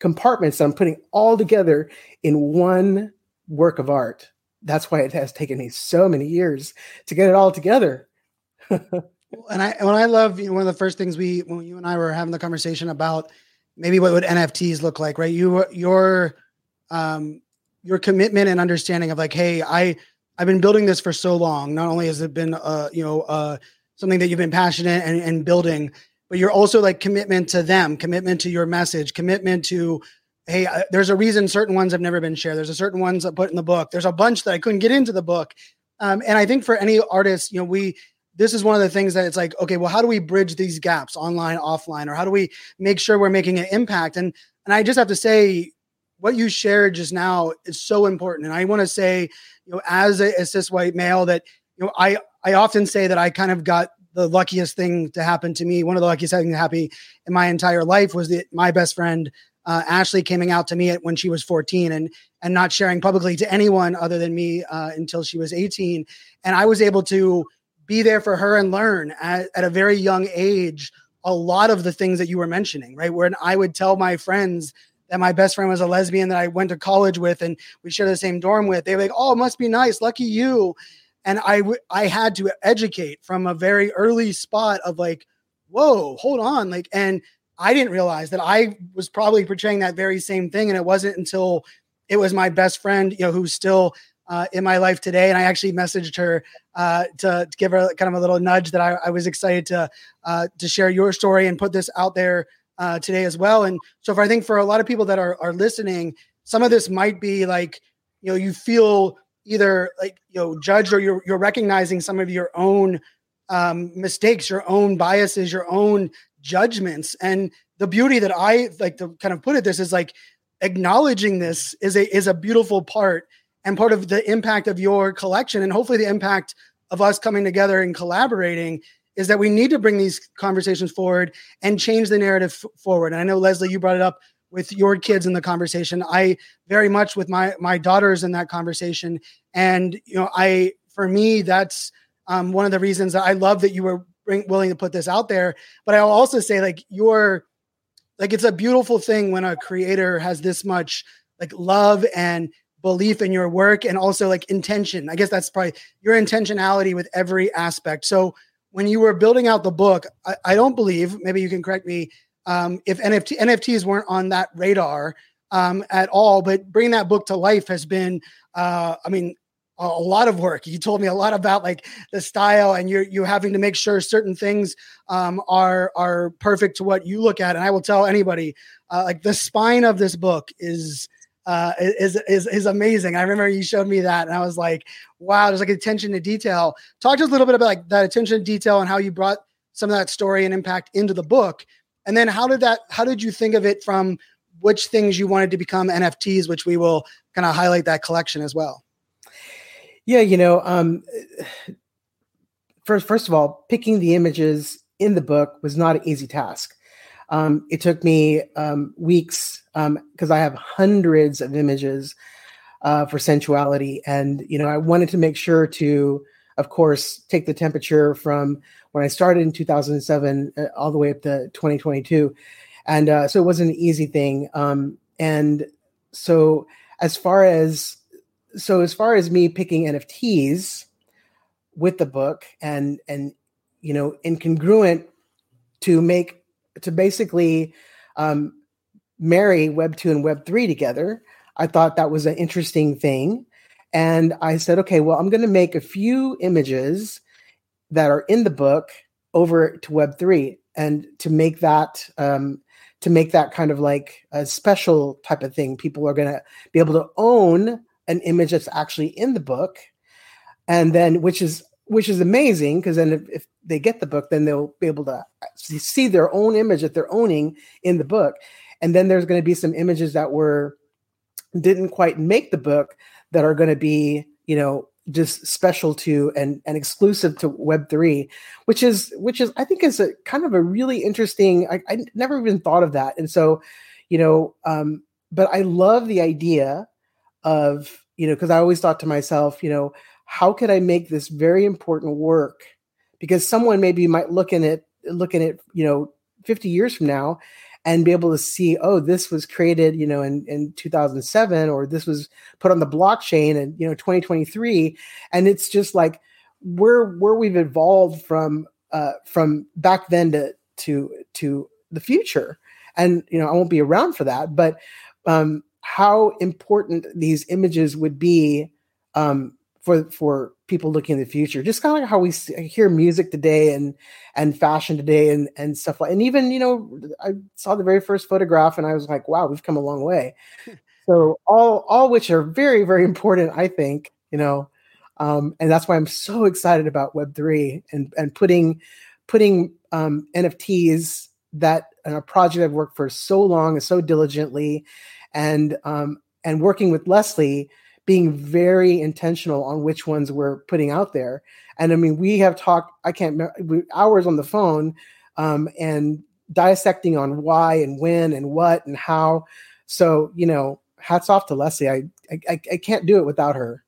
compartments that i'm putting all together in one work of art. That's why it has taken me so many years to get it all together and I when I love you know, one of the first things we when you and I were having the conversation about maybe what would NFTs look like, right? You your um your commitment and understanding of like, hey, I I've been building this for so long. Not only has it been uh you know uh something that you've been passionate and, and building, but you're also like commitment to them, commitment to your message, commitment to hey, uh, there's a reason certain ones have never been shared. There's a certain ones I put in the book. There's a bunch that I couldn't get into the book. Um, and I think for any artist, you know, we this is one of the things that it's like, okay, well, how do we bridge these gaps online, offline, or how do we make sure we're making an impact? And and I just have to say, what you shared just now is so important. And I want to say, you know, as a, a cis white male, that you know, I I often say that I kind of got the luckiest thing to happen to me. One of the luckiest things to happen in my entire life was that my best friend uh, Ashley coming out to me at, when she was 14 and and not sharing publicly to anyone other than me uh, until she was 18. And I was able to be there for her and learn at, at a very young age a lot of the things that you were mentioning, right? When I would tell my friends that my best friend was a lesbian that I went to college with and we shared the same dorm with, they were like, "Oh, it must be nice, lucky you." And I w- I had to educate from a very early spot of like, "Whoa, hold on!" Like, and I didn't realize that I was probably portraying that very same thing, and it wasn't until it was my best friend, you know, who's still uh, in my life today. And I actually messaged her uh, to, to, give her kind of a little nudge that I, I was excited to uh, to share your story and put this out there uh, today as well. And so, if I think for a lot of people that are are listening, some of this might be like, you know, you feel either like you know judged or you're you're recognizing some of your own um, mistakes, your own biases, your own judgments, and the beauty that I like to kind of put it this is like acknowledging this is a is a beautiful part and part of the impact of your collection and hopefully the impact of us coming together and collaborating is that we need to bring these conversations forward and change the narrative f- forward. And I know Leslie, you brought it up with your kids in the conversation. I very much with my my daughters in that conversation, and you know, I for me that's um, one of the reasons that I love that you were bring, willing to put this out there. But I'll also say like you're like it's a beautiful thing when a creator has this much like love and belief in your work and also like intention. I guess that's probably your intentionality with every aspect. So when you were building out the book, I, I don't believe, maybe you can correct me, um, if NFT NFTs weren't on that radar um, at all, but bringing that book to life has been, uh, I mean, a, a lot of work. You told me a lot about like the style, and you're you having to make sure certain things um, are are perfect to what you look at. And I will tell anybody, uh, like the spine of this book is uh, is, is is amazing. I remember you showed me that, and I was like, "Wow!" There's like attention to detail. Talk to us a little bit about like that attention to detail and how you brought some of that story and impact into the book, and then how did that? How did you think of it from which things you wanted to become NFTs, which we will kind of highlight that collection as well. Yeah, you know, um, first first of all, picking the images in the book was not an easy task. Um, it took me um, weeks because um, I have hundreds of images uh, for sensuality, and you know I wanted to make sure to, of course, take the temperature from when I started in 2007 uh, all the way up to 2022, and uh, so it wasn't an easy thing. Um, and so as far as so as far as me picking NFTs with the book and and you know incongruent to make to basically um, marry Web 2 and Web 3 together. I thought that was an interesting thing. And I said, okay, well, I'm going to make a few images that are in the book over to Web three and to make that um, to make that kind of like a special type of thing. People are going to be able to own an image that's actually in the book, and then which is which is amazing because then if, if, they get the book, then they'll be able to see their own image that they're owning in the book, and then there's going to be some images that were didn't quite make the book that are going to be you know just special to and and exclusive to web3 which is which is i think is a kind of a really interesting i, I never even thought of that. And so you know um but i love the idea of you know because i always thought to myself you know how could i make this very important work? Because someone maybe might look in it look at it you know 50 years from now and be able to see, oh, this was created, you know, in, in 2007, or this was put on the blockchain in, you know, 2023. And it's just like where where we've evolved from uh, from back then to to to the future. And you know, I won't be around for that, but um, how important these images would be um, for for people looking in the future. Just kind of like how we hear music today and and fashion today and and stuff like. And even you know, I saw the very first photograph and I was like, wow, we've come a long way. so all all which are very very important, I think. You know, um, and that's why I'm so excited about Web three and and putting putting um, NFTs that a project I've worked for so long and so diligently, and um, and working with Leslie being very intentional on which ones we're putting out there. And I mean, we have talked, I can't remember, hours on the phone um, and dissecting on why and when and what and how. So, you know, hats off to Leslie. I, I, I can't do it without her.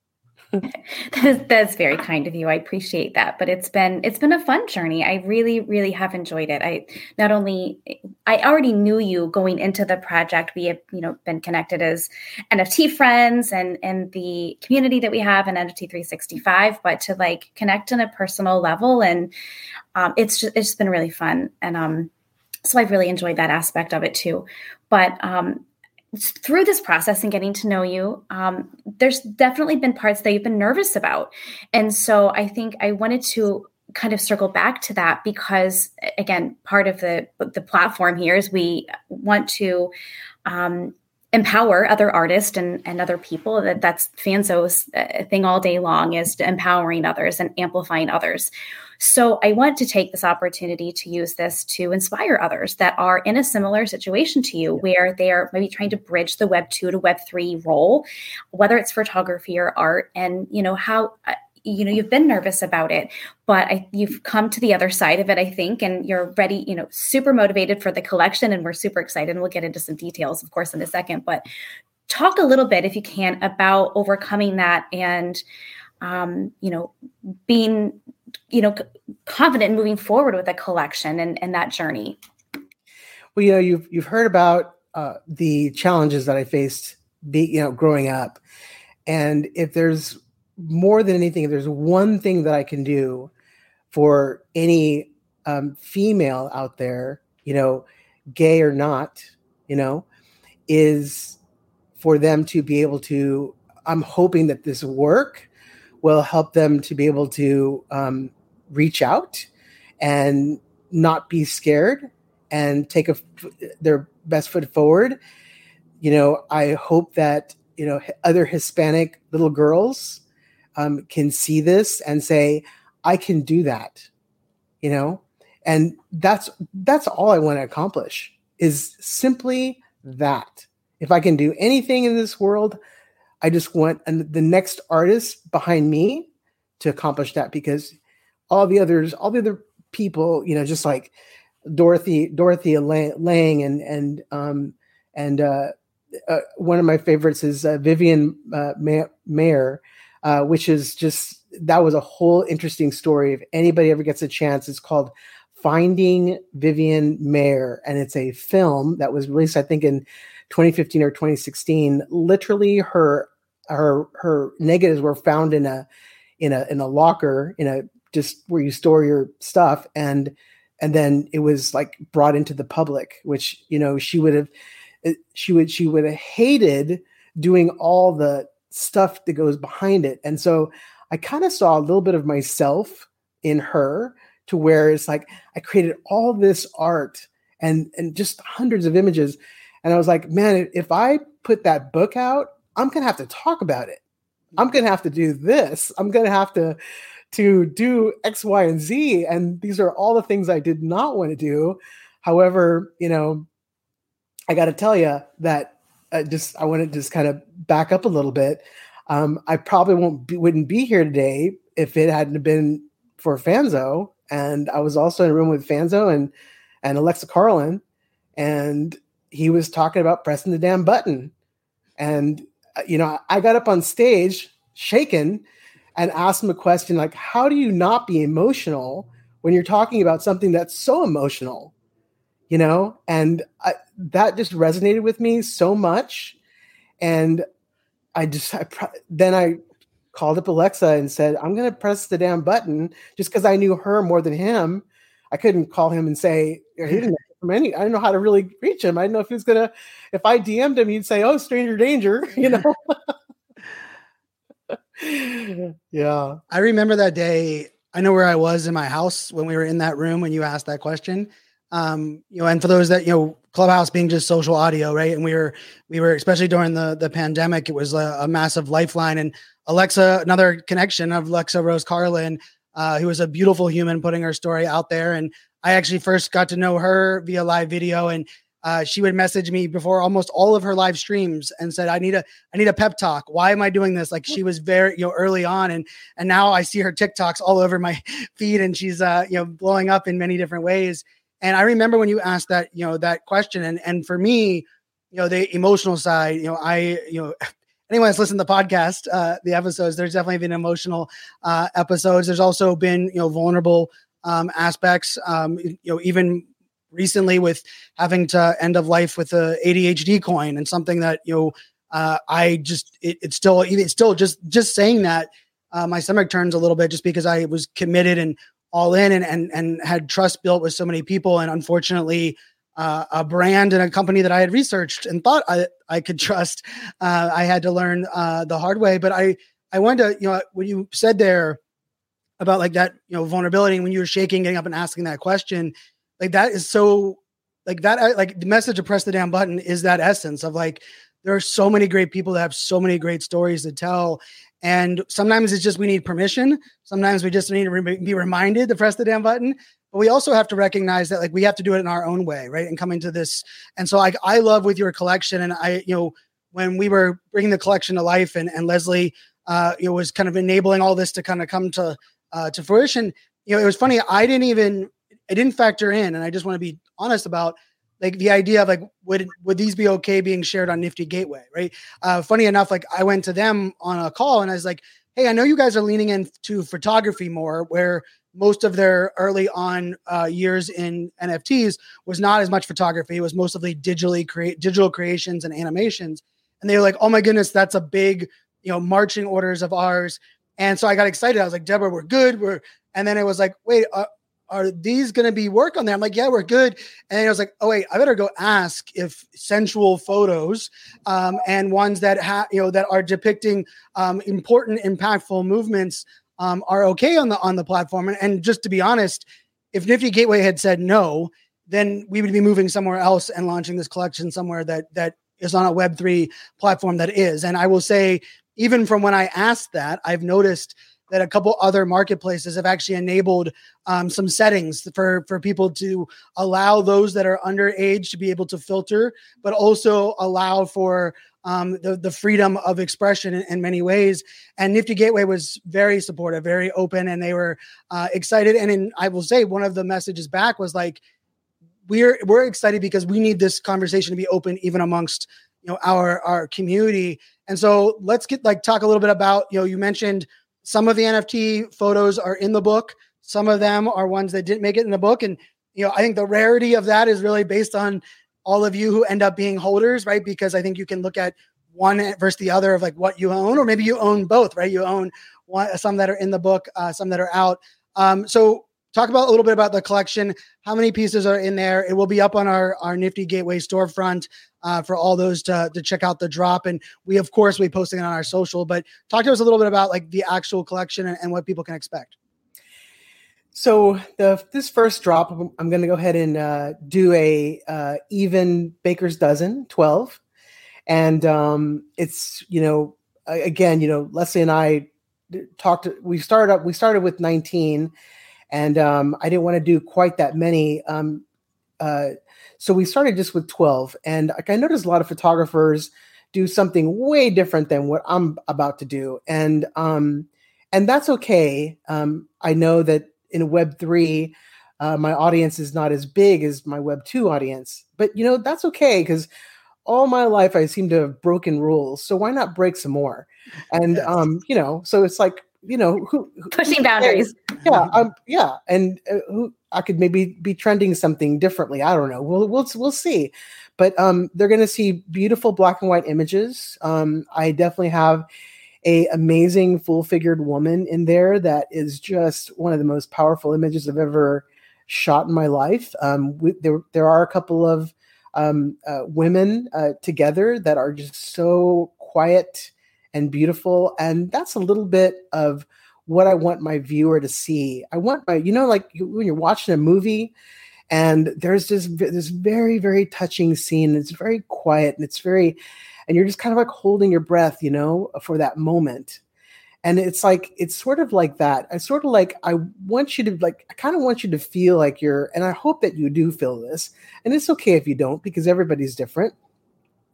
that's, that's very kind of you. I appreciate that. But it's been it's been a fun journey. I really, really have enjoyed it. I not only I already knew you going into the project. We have, you know, been connected as NFT friends and and the community that we have in NFT 365, but to like connect on a personal level and um, it's just it's been really fun. And um so I've really enjoyed that aspect of it too. But um through this process and getting to know you, um, there's definitely been parts that you've been nervous about. And so I think I wanted to kind of circle back to that because again, part of the the platform here is we want to um, empower other artists and, and other people that that's fanzo's uh, thing all day long is empowering others and amplifying others so I want to take this opportunity to use this to inspire others that are in a similar situation to you, where they are maybe trying to bridge the Web two to Web three role, whether it's photography or art, and you know how uh, you know you've been nervous about it but I, you've come to the other side of it i think and you're ready you know super motivated for the collection and we're super excited and we'll get into some details of course in a second. But talk a little bit if you can about overcoming that and um, you know being you know confident moving forward with a collection and, and that journey. Well you know you've you've heard about uh, the challenges that i faced be you know growing up. And if there's more than anything if there's one thing that i can do for any um, female out there you know gay or not you know is for them to be able to i'm hoping that this work will help them to be able to um, reach out and not be scared and take a, their best foot forward. You know, I hope that you know other Hispanic little girls um, can see this and say, "I can do that," you know, and that's that's all I want to accomplish is simply that. If I can do anything in this world, I just want the next artist behind me to accomplish that because all the others, all the other people, you know, just like Dorothy, Dorothy Lange and, and, um, and, uh, uh, one of my favorites is uh, Vivian uh, Maier, uh, which is just that was a whole interesting story. If anybody ever gets a chance, it's called Finding Vivian Maier, and it's a film that was released, I think, in 2015 or 2016 literally her her her negatives were found in a in a in a locker in a just where you store your stuff and and then it was like brought into the public which you know she would have eh, she would she would have hated doing all the stuff that goes behind it and so i kind of saw a little bit of myself in her to where it's like I created all this art and and just hundreds of images. And I was like, man, if I put that book out, I'm gonna have to talk about it. I'm gonna have to do this. I'm gonna have to to do X, Y, and Z. And these are all the things I did not want to do. However, you know, I got to tell you that I just I want to just kind of back up a little bit. Um, I probably won't be, wouldn't be here today if it hadn't been for Fanzo. And I was also in a room with Fanzo and and Alexa Carlin, and he was talking about pressing the damn button. And Uh, you know, I got up on stage shaken and asked him a question like, "How do you not be emotional when you're talking about something that's so emotional?" You know, and I, that just resonated with me so much, and I just I, then I called up Alexa and said, "I'm going to press the damn button," just because I knew her more than him. I couldn't call him and say You're he didn't from any. I didn't know how to really reach him. I didn't know if he was gonna. If I DM'd him, he'd say, "Oh, stranger danger," you know. yeah. I remember that day. I know where I was in my house when we were in that room when you asked that question. Um, you know, and for those that you know, Clubhouse being just social audio, right? And we were we were especially during the the pandemic, it was a, a massive lifeline. And Alexa, another connection of Alexa Rose Carlin, uh, who was a beautiful human putting her story out there. And I actually first got to know her via live video, and uh, she would message me before almost all of her live streams and said, "I need a I need a pep talk. Why am I doing this?" Like she was very you know early on, and and now I see her TikToks all over my feed, and she's uh you know blowing up in many different ways. And I remember when you asked that you know that question, and and for me, you know the emotional side, you know I you know. Anyone that's listened to the podcast, uh, the episodes, there's definitely been emotional uh, episodes. There's also been, you know, vulnerable um, aspects. Um, you know, even recently with having to end of life with a ADHD coin and something that you know uh, I just it, it's still it's still just just saying that uh, my stomach turns a little bit just because I was committed and all in and and and had trust built with so many people and unfortunately uh, a brand and a company that I had researched and thought I I could trust uh, I had to learn uh, the hard way but I I wanted to you know when you said there about like that you know vulnerability when you were shaking getting up and asking that question like that is so like that like the message of press the damn button is that essence of like there are so many great people that have so many great stories to tell and sometimes it's just we need permission. Sometimes we just need to re- be reminded to press the damn button but we also have to recognize that like we have to do it in our own way right and coming to this and so like i love with your collection and i you know when we were bringing the collection to life and, and leslie uh know was kind of enabling all this to kind of come to uh to fruition you know it was funny i didn't even it didn't factor in, and I just want to be honest about like the idea of like would would these be okay being shared on Nifty Gateway, right? Uh, funny enough, like I went to them on a call and I was like, hey, I know you guys are leaning into photography more, where most of their early on uh, years in NFTs was not as much photography; it was mostly digitally create digital creations and animations. And they were like, oh my goodness, that's a big you know marching orders of ours. And so I got excited. I was like, Deborah, we're good. We're and then it was like, wait, uh, are these going to be work on there? I'm like, yeah, we're good. And I was like, oh wait, I better go ask if sensual photos um, and ones that have you know that are depicting um, important, impactful movements um, are okay on the on the platform. And, and just to be honest, if Nifty Gateway had said no, then we would be moving somewhere else and launching this collection somewhere that that is on a Web three platform that is. And I will say, even from when I asked that, I've noticed that a couple other marketplaces have actually enabled um, some settings for for people to allow those that are underage to be able to filter, but also allow for um, the the freedom of expression in, in, many ways. And Nifty Gateway was very supportive, very open, and they were uh, excited. And in, I will say, one of the messages back was like, "We're we're excited because we need this conversation to be open even amongst." You know our our community and so let's get like talk a little bit about you know you mentioned some of the NFT photos are in the book. Some of them are ones that didn't make it in the book. And, you know, I think the rarity of that is really based on all of you who end up being holders, right? Because I think you can look at one versus the other of like what you own, or maybe you own both, right? You own one, some that are in the book, uh, some that are out. Um, so talk about a little bit about the collection. How many pieces are in there? It will be up on our our Nifty Gateway storefront uh, for all those to, to check out the drop. And we, of course, we posting it on our social. But talk to us a little bit about like the actual collection and, and what people can expect. So the this first drop, I'm, going to go ahead and uh, do a uh, even baker's dozen, twelve, and um, it's you know again you know Leslie and I talked. We started up. We started with nineteen, and um, I didn't want to do quite that many. Um, uh, so we started just with twelve, and like I noticed a lot of photographers do something way different than what I'm about to do, and um, and that's okay. Um, I know that in Web three, uh, my audience is not as big as my Web two audience, but you know that's okay because all my life I seem to have broken rules, so why not break some more? And Yes. um, you know, so it's like you know who, who Pushing boundaries. Yeah, um, yeah, and uh, who I could maybe be trending something differently. I don't know. We'll we'll we'll see. But um, they're going to see beautiful black and white images. Um, I definitely have a amazing full figured woman in there that is just one of the most powerful images I've ever shot in my life. Um, we, there there are a couple of um, uh, women uh, together that are just so quiet and beautiful, and that's a little bit of what I want my viewer to see. I want my, you know, like when you're watching a movie and there's this this very very touching scene. It's very quiet and it's very, and you're just kind of like holding your breath, you know, for that moment. And it's like it's sort of like that. I sort of like I want you to like I kind of want you to feel like you're, and I hope that you do feel this. And it's okay if you don't because everybody's different.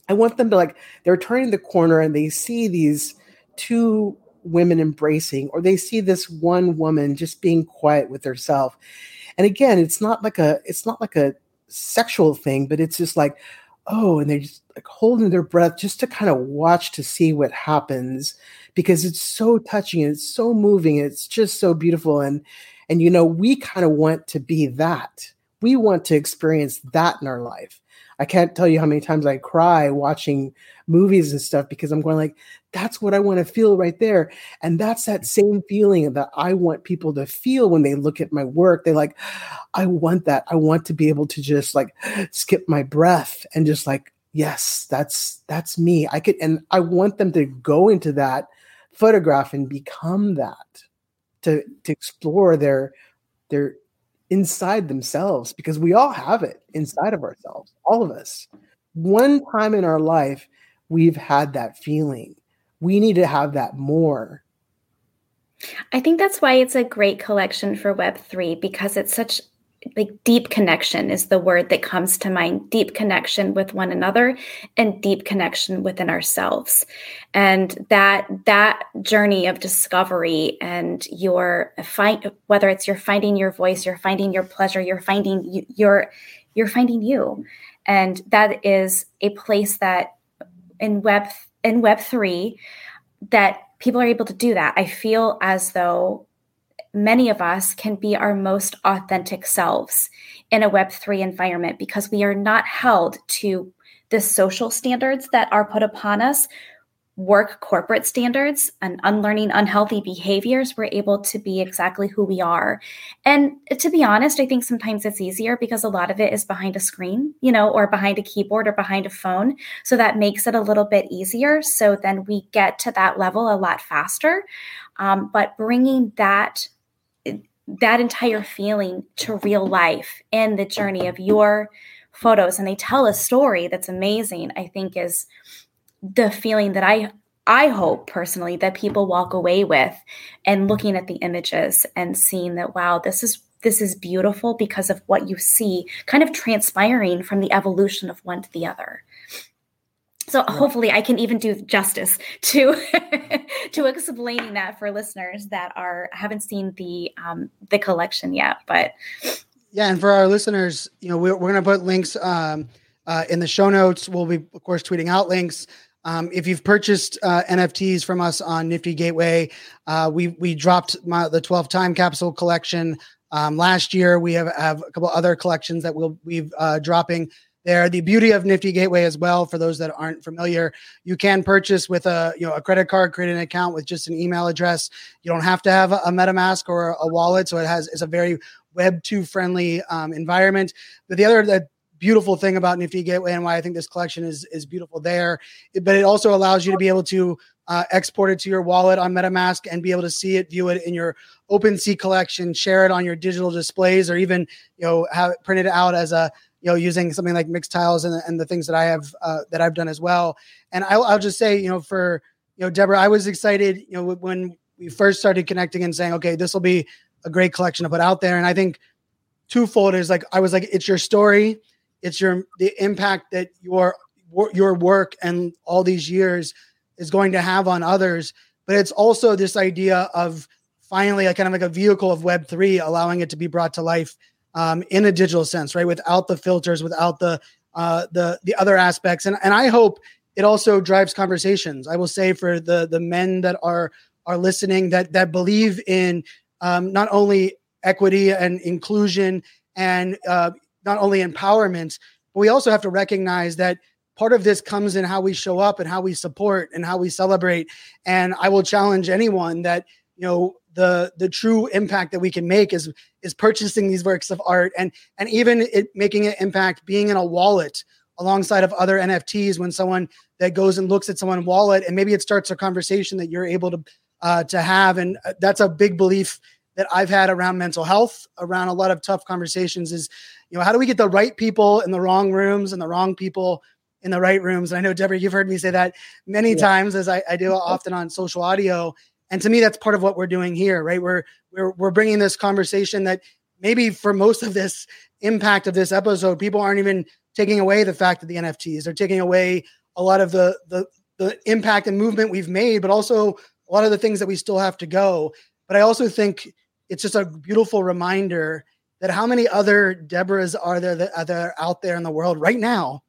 I want them to like they're turning the corner and they see these two women embracing, or they see this one woman just being quiet with herself. And again, it's not like a it's not like a sexual thing, but it's just like, oh, and they're just like holding their breath just to kind of watch to see what happens because it's so touching and it's so moving. And it's just so beautiful. And and you know, we kind of want to be that. We want to experience that in our life. I can't tell you how many times I cry watching movies and stuff because I'm going like, that's what I want to feel right there. And that's that same feeling that I want people to feel when they look at my work. They like, I want that. I want to be able to just like skip my breath and just like, yes, that's that's me. I could and I want them to go into that photograph and become that to to explore their their inside themselves because we all have it inside of ourselves all of us. One time in our life we've had that feeling. We need to have that more. I think that's why it's a great collection for Web3 because it's such like deep connection is the word that comes to mind. Deep connection with one another and deep connection within ourselves. And that that journey of discovery and your find whether it's you're finding your voice you're finding your pleasure you're finding you, you're you're finding you. And that is a place that in web in web 3 that people are able to do that. I feel as though many of us can be our most authentic selves in a web3 environment because we are not held to the social standards that are put upon us. Work corporate standards and unlearning unhealthy behaviors we're able to be exactly who we are. And to be honest i think sometimes it's easier because a lot of it is behind a screen you know or behind a keyboard or behind a phone. So that makes it a little bit easier. So then we get to that level a lot faster. Um, but bringing that that entire feeling to real life in the journey of your photos. And they tell a story that's amazing i think is the feeling that i i hope personally that people walk away with and looking at the images and seeing that wow this is this is beautiful because of what you see kind of transpiring from the evolution of one to the other so hopefully i can even do justice to to explaining that for listeners that are haven't seen the um the collection yet but Yeah, and for our listeners, you know, we're, we're going to put links um, uh, in the show notes. We'll be, of course, tweeting out links. Um, if you've purchased uh, NFTs from us on Nifty Gateway, uh, we we dropped my, the 12 time capsule collection um, last year. We have, have a couple other collections that we'll we've uh, dropping there. The beauty of Nifty Gateway as well, for those that aren't familiar, you can purchase with a you know a credit card, create an account with just an email address. You don't have to have a, MetaMask or a wallet, so it has it's a very Web two friendly um, environment. But the other the beautiful thing about Nifty Gateway and why I think this collection is is beautiful there, but it also allows you to be able to uh, export it to your wallet on MetaMask and be able to see it, view it in your OpenSea collection, share it on your digital displays, or even you know have it printed out as a you know using something like Mixtiles and, and the things that I have uh, that I've done as well. And I'll, I'll just say you know for you know Debra, I was excited you know when we first started connecting and saying okay this will be a great collection to put out there, and I think twofold is like I was like it's your story, it's your the impact that your your work and all these years is going to have on others. But it's also this idea of finally a kind of like a vehicle of Web three, allowing it to be brought to life um, in a digital sense, right? Without the filters, without the uh, the the other aspects, and and I hope it also drives conversations. I will say for the the men that are are listening that that believe in um, not only equity and inclusion and uh, not only empowerment, but we also have to recognize that part of this comes in how we show up and how we support and how we celebrate. And I will challenge anyone that, you know, the the true impact that we can make is is purchasing these works of art and and even it making an impact being in a wallet alongside of other NFTs when someone that goes and looks at someone's wallet and maybe it starts a conversation that you're able to uh, to have and uh, that's a big belief that I've had around mental health around a lot of tough conversations is you know how do we get the right people in the wrong rooms and the wrong people in the right rooms. And I know Debra, you've heard me say that many yeah. times as I, I, do often on social audio. And to me, that's part of what we're doing here, right? We're we're we're bringing this conversation that maybe for most of this impact of this episode, people aren't even taking away the fact that the NFTs are taking away a lot of the the the impact and movement we've made, but also a lot of the things that we still have to go. But I also think it's just a beautiful reminder that how many other Deborahs are there that are out there in the world right now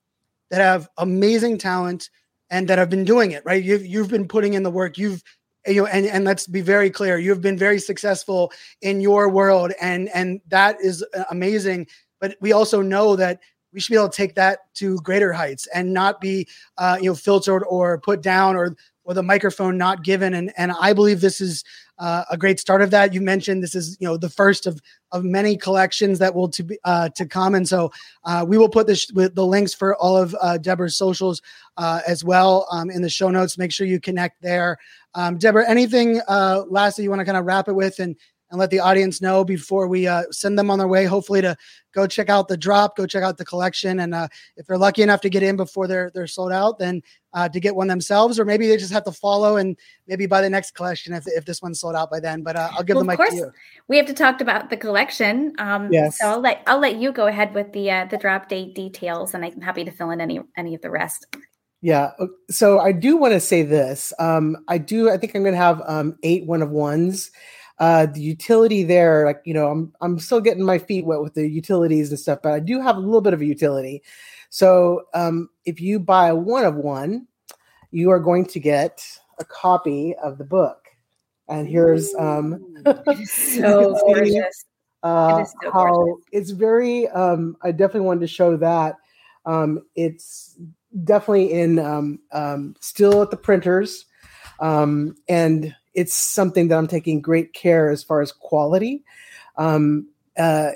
that have amazing talent and that have been doing it right you've you've been putting in the work you've you know and and let's be very clear you've been very successful in your world and and that is amazing but we also know that we should be able to take that to greater heights and not be uh, you know filtered or put down or or the microphone not given and and i believe this is uh, a great start of that. You mentioned this is you know the first of of many collections that will to be uh, to come, and so uh, we will put this with the links for all of uh, Debra's socials uh, as well um, in the show notes. Make sure you connect there. Um, Debra, anything uh, lastly you want to kind of wrap it with and and let the audience know before we uh, send them on their way. Hopefully, to go check out the drop, go check out the collection, and uh, if they're lucky enough to get in before they're they're sold out, then uh, to get one themselves, or maybe they just have to follow and maybe buy the next collection if, if this one's sold out by then. But uh, I'll give well, the mic to you. We have to talk about the collection. Um, yes. So I'll let I'll let you go ahead with the uh, the drop date details, and I'm happy to fill in any any of the rest. Yeah. So I do want to say this. Um, I do. I think I'm going to have um, eight one of ones. Uh, the utility there, like you know, I'm I'm still getting my feet wet with the utilities and stuff, but I do have a little bit of a utility. So um, if you buy one of one, you are going to get a copy of the book. And here's um, so gorgeous. Uh, it so how gorgeous. it's very. Um, I definitely wanted to show that. Um, it's definitely in um, um, still at the printers, um, and it's something that I'm taking great care as far as quality um, uh,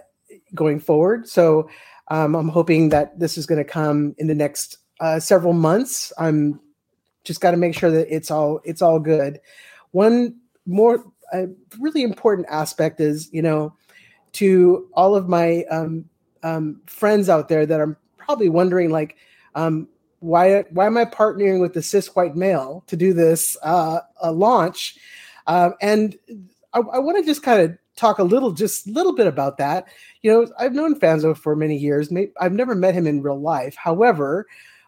going forward. So um, I'm hoping that this is going to come in the next uh, several months. I'm just got to make sure that it's all it's all good. One more really important aspect is you know to all of my um, um, friends out there that are probably wondering like um, why why am I partnering with the cis white male to do this uh, launch? Uh, and I, I want to just kind of talk a little, just a little bit about that. You know, I've known Fanzo for many years. I've never met him in real life. However,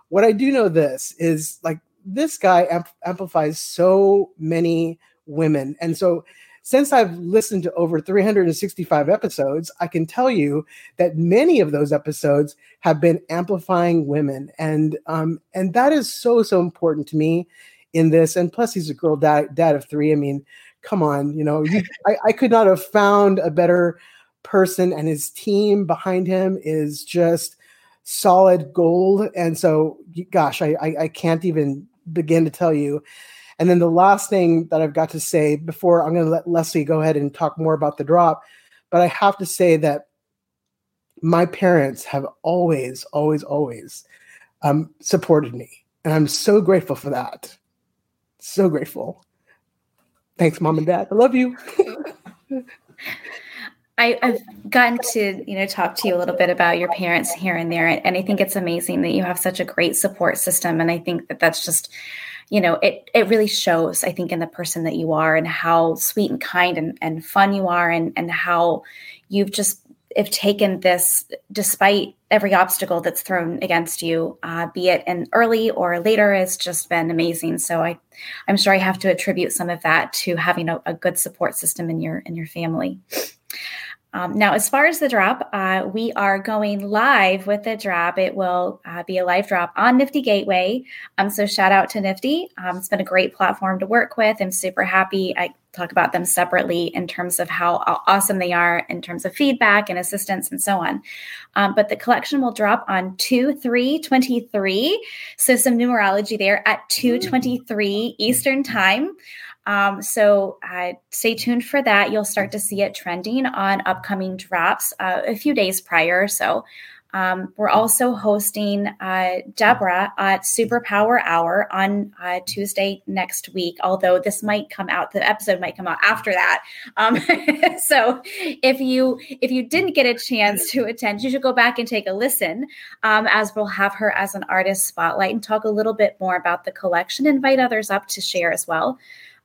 what I do know this is like this guy amp- amplifies so many women, and so since I've listened to over 365 episodes, I can tell you that many of those episodes have been amplifying women, and um, and that is so so important to me in this. And plus, he's a girl dad, dad of three. I mean, come on, you know, you, I, I could not have found a better person, and his team behind him is just solid gold. And so, gosh, I, I, I can't even begin to tell you. And then the last thing that I've got to say before I'm going to let Leslie go ahead and talk more about the drop, but I have to say that my parents have always, always, always um, supported me. And I'm so grateful for that. So grateful. Thanks, mom and dad. I love you. I, have gotten to you know talk to you a little bit about your parents here and there, and I think it's amazing that you have such a great support system. And I think that that's just you know it it really shows I think in the person that you are and how sweet and kind and, and fun you are, and and how you've just have taken this despite every obstacle that's thrown against you, uh, be it in early or later, has just been amazing. So I, I'm sure I have to attribute some of that to having a, a good support system in your in your family. Um, now, as far as the drop, uh, we are going live with the drop. It will uh, be a live drop on Nifty Gateway. Um, so, shout out to Nifty. Um, it's been a great platform to work with. I'm super happy. I talk about them separately in terms of how awesome they are in terms of feedback and assistance and so on. Um, but the collection will drop on 2 3 23. So, some numerology there at 2 23 Eastern Time. Um, so uh, stay tuned for that. You'll start to see it trending on upcoming drops uh, a few days prior. So um, we're also hosting uh, Debra at Superpower Hour on uh, Tuesday next week. Although this might come out, the episode might come out after that. Um, so if you if you didn't get a chance to attend, you should go back and take a listen. Um, as we'll have her as an artist spotlight and talk a little bit more about the collection. Invite others up to share as well.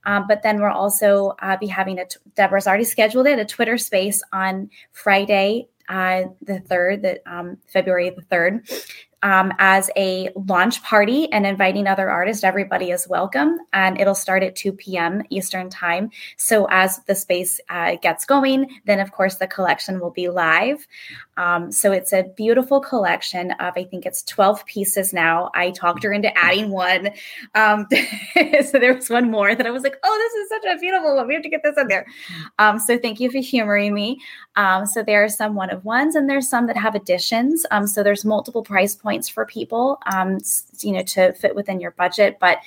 Um, but then we'll also uh, be having a, Debra's already scheduled it, a Twitter space on Friday, uh, the 3rd, the, um, February the 3rd um, as a launch party and inviting other artists. Everybody is welcome, and it'll start at 2 p.m. Eastern Time. So, as the space uh, gets going, then of course the collection will be live. Um, so, it's a beautiful collection of, I think it's 12 pieces now. I talked her into adding one. Um, so, there was one more that I was like, oh, this is such a beautiful one. We have to get this in there. Um, so, thank you for humoring me. Um, so, there are some one of ones, and there's some that have additions. Um, so, there's multiple price points for people, um, you know, to fit within your budget. But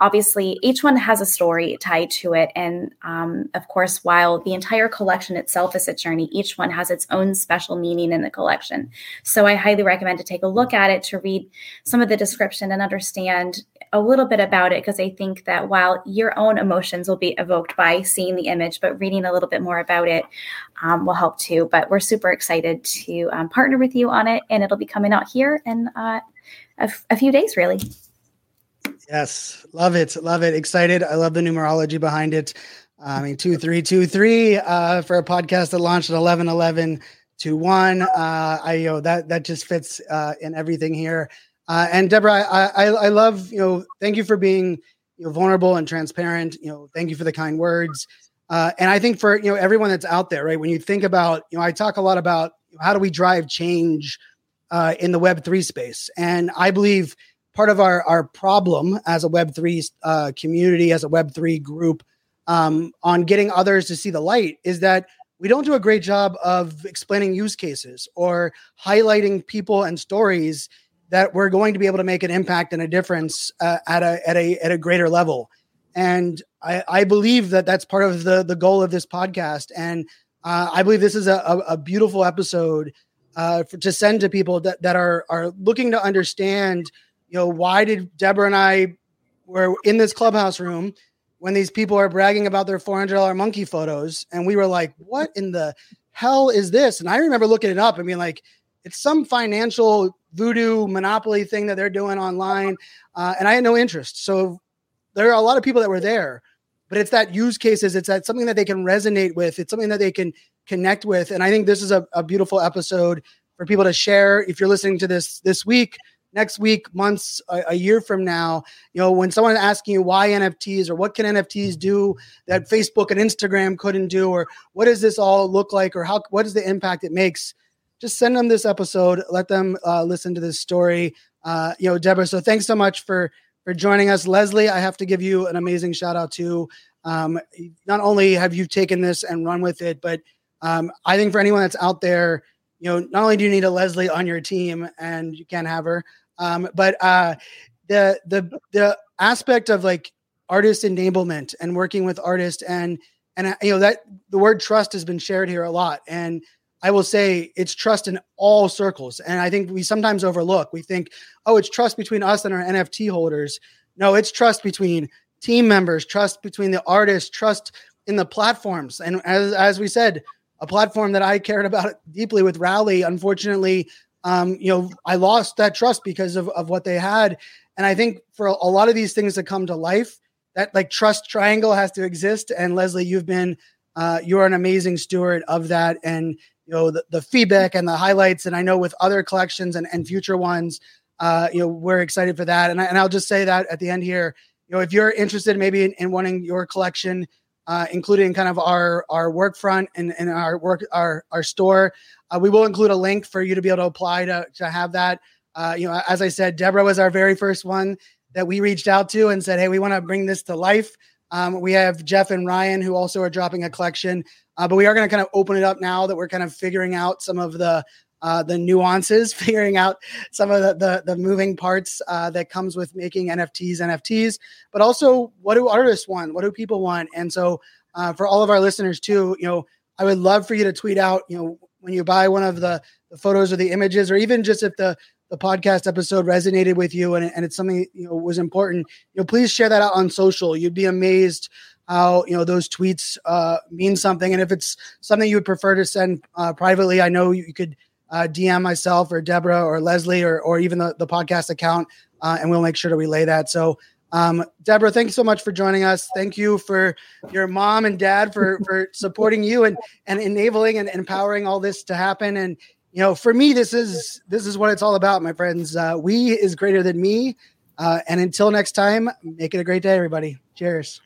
obviously, each one has a story tied to it. And um, of course, while the entire collection itself is a journey, each one has its own special meaning in the collection. So I highly recommend to take a look at it to read some of the description and understand a little bit about it because I think that while your own emotions will be evoked by seeing the image, but reading a little bit more about it um, will help too. But we're super excited to um, partner with you on it, and it'll be coming out here in uh, a, f- a few days, really. Yes, love it, love it. Excited. I love the numerology behind it. I mean, two, three, two, three uh, for a podcast that launched at 11, 11, two, one. Uh, I, you know, that, that just fits uh, in everything here. Uh, and Debra, I, I, I love, you know, thank you for being, you know, vulnerable and transparent. You know, thank you for the kind words. Uh, and I think for, you know, everyone that's out there, right. When you think about, you know, I talk a lot about how do we drive change uh, in the Web3 space. And I believe part of our, our problem as a Web3 uh, community, as a Web3 group, um, on getting others to see the light is that we don't do a great job of explaining use cases or highlighting people and stories that we're going to be able to make an impact and a difference uh, at a at a at a greater level. And I, I believe that that's part of the the goal of this podcast. And uh, I believe this is a, a, a beautiful episode uh, for, to send to people that, that are are looking to understand you know, why did Debra and I were in this clubhouse room when these people are bragging about their $400 monkey photos and we were like, what in the hell is this? And I remember looking it up and being like, it's some financial voodoo monopoly thing that they're doing online. Uh, and I had no interest. So there are a lot of people that were there, but it's that use cases. It's that something that they can resonate with. It's something that they can connect with. And I think this is a, a beautiful episode for people to share. If you're listening to this this week, next week, months, a, a, year from now, you know, when someone's asking you why NFTs or what can NFTs do that Facebook and Instagram couldn't do, or what does this all look like, or how what is the impact it makes, just send them this episode. Let them uh, listen to this story. Uh, you know, Debra. So thanks so much for for joining us, Leslie. I have to give you an amazing shout out too. Um, not only have you taken this and run with it, but um, I think for anyone that's out there you know, not only do you need a Leslie on your team and you can't have her, um, but uh, the the the aspect of like artist enablement and working with artists and and uh, you know that the word trust has been shared here a lot and I will say it's trust in all circles. And I think we sometimes overlook. We think, oh, it's trust between us and our NFT holders. No, it's trust between team members, trust between the artists, trust in the platforms. And as, as we said, a platform that I cared about deeply with Rally, unfortunately, um, you know, I lost that trust because of, of what they had. And I think for a, lot of these things to come to life, that like trust triangle has to exist. And Leslie, you've been, uh, you're an amazing steward of that. And, you know, the, the feedback and the highlights. And I know with other collections and, and future ones, uh, you know, we're excited for that. And, I, and I'll just say that at the end here, you know, if you're interested maybe in, in wanting your collection, uh, including kind of our our work front and, and our work our our store, uh, we will include a link for you to be able to apply to to have that. Uh, you know, as I said, Debra was our very first one that we reached out to and said, "Hey, we want to bring this to life." Um, we have Jeff and Ryan who also are dropping a collection, uh, but we are going to kind of open it up now that we're kind of figuring out some of the uh, the nuances, figuring out some of the the, the moving parts uh, that comes with making NFTs, NFTs, but also what do artists want? What do people want? And so uh, for all of our listeners too, you know, I would love for you to tweet out, you know, when you buy one of the, the photos or the images, or even just if the the podcast episode resonated with you and, and it's something you know was important, you know, please share that out on social. You'd be amazed how you know those tweets uh, mean something, and if it's something you would prefer to send uh, privately, I know you could uh, DM myself or Debra or Leslie or, or even the, the podcast account, uh, and we'll make sure to relay that. So, um, Debra, thanks so much for joining us. Thank you for your mom and dad for for supporting you and and enabling and empowering all this to happen. And you know, for me, this is this is what it's all about, my friends. Uh, we is greater than me. Uh, and until next time, make it a great day, everybody. Cheers.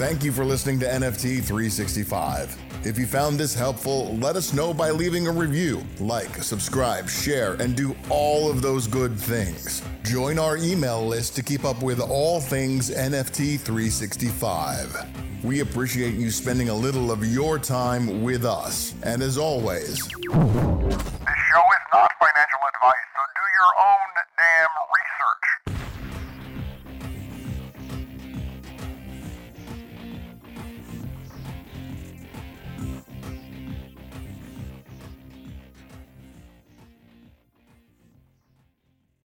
Thank you for listening to NFT 365. If you found this helpful, let us know by leaving a review, like, subscribe, share, and do all of those good things. Join our email list to keep up with all things NFT 365. We appreciate you spending a little of your time with us. And as always, this show is not financial advice, so do your own damn research.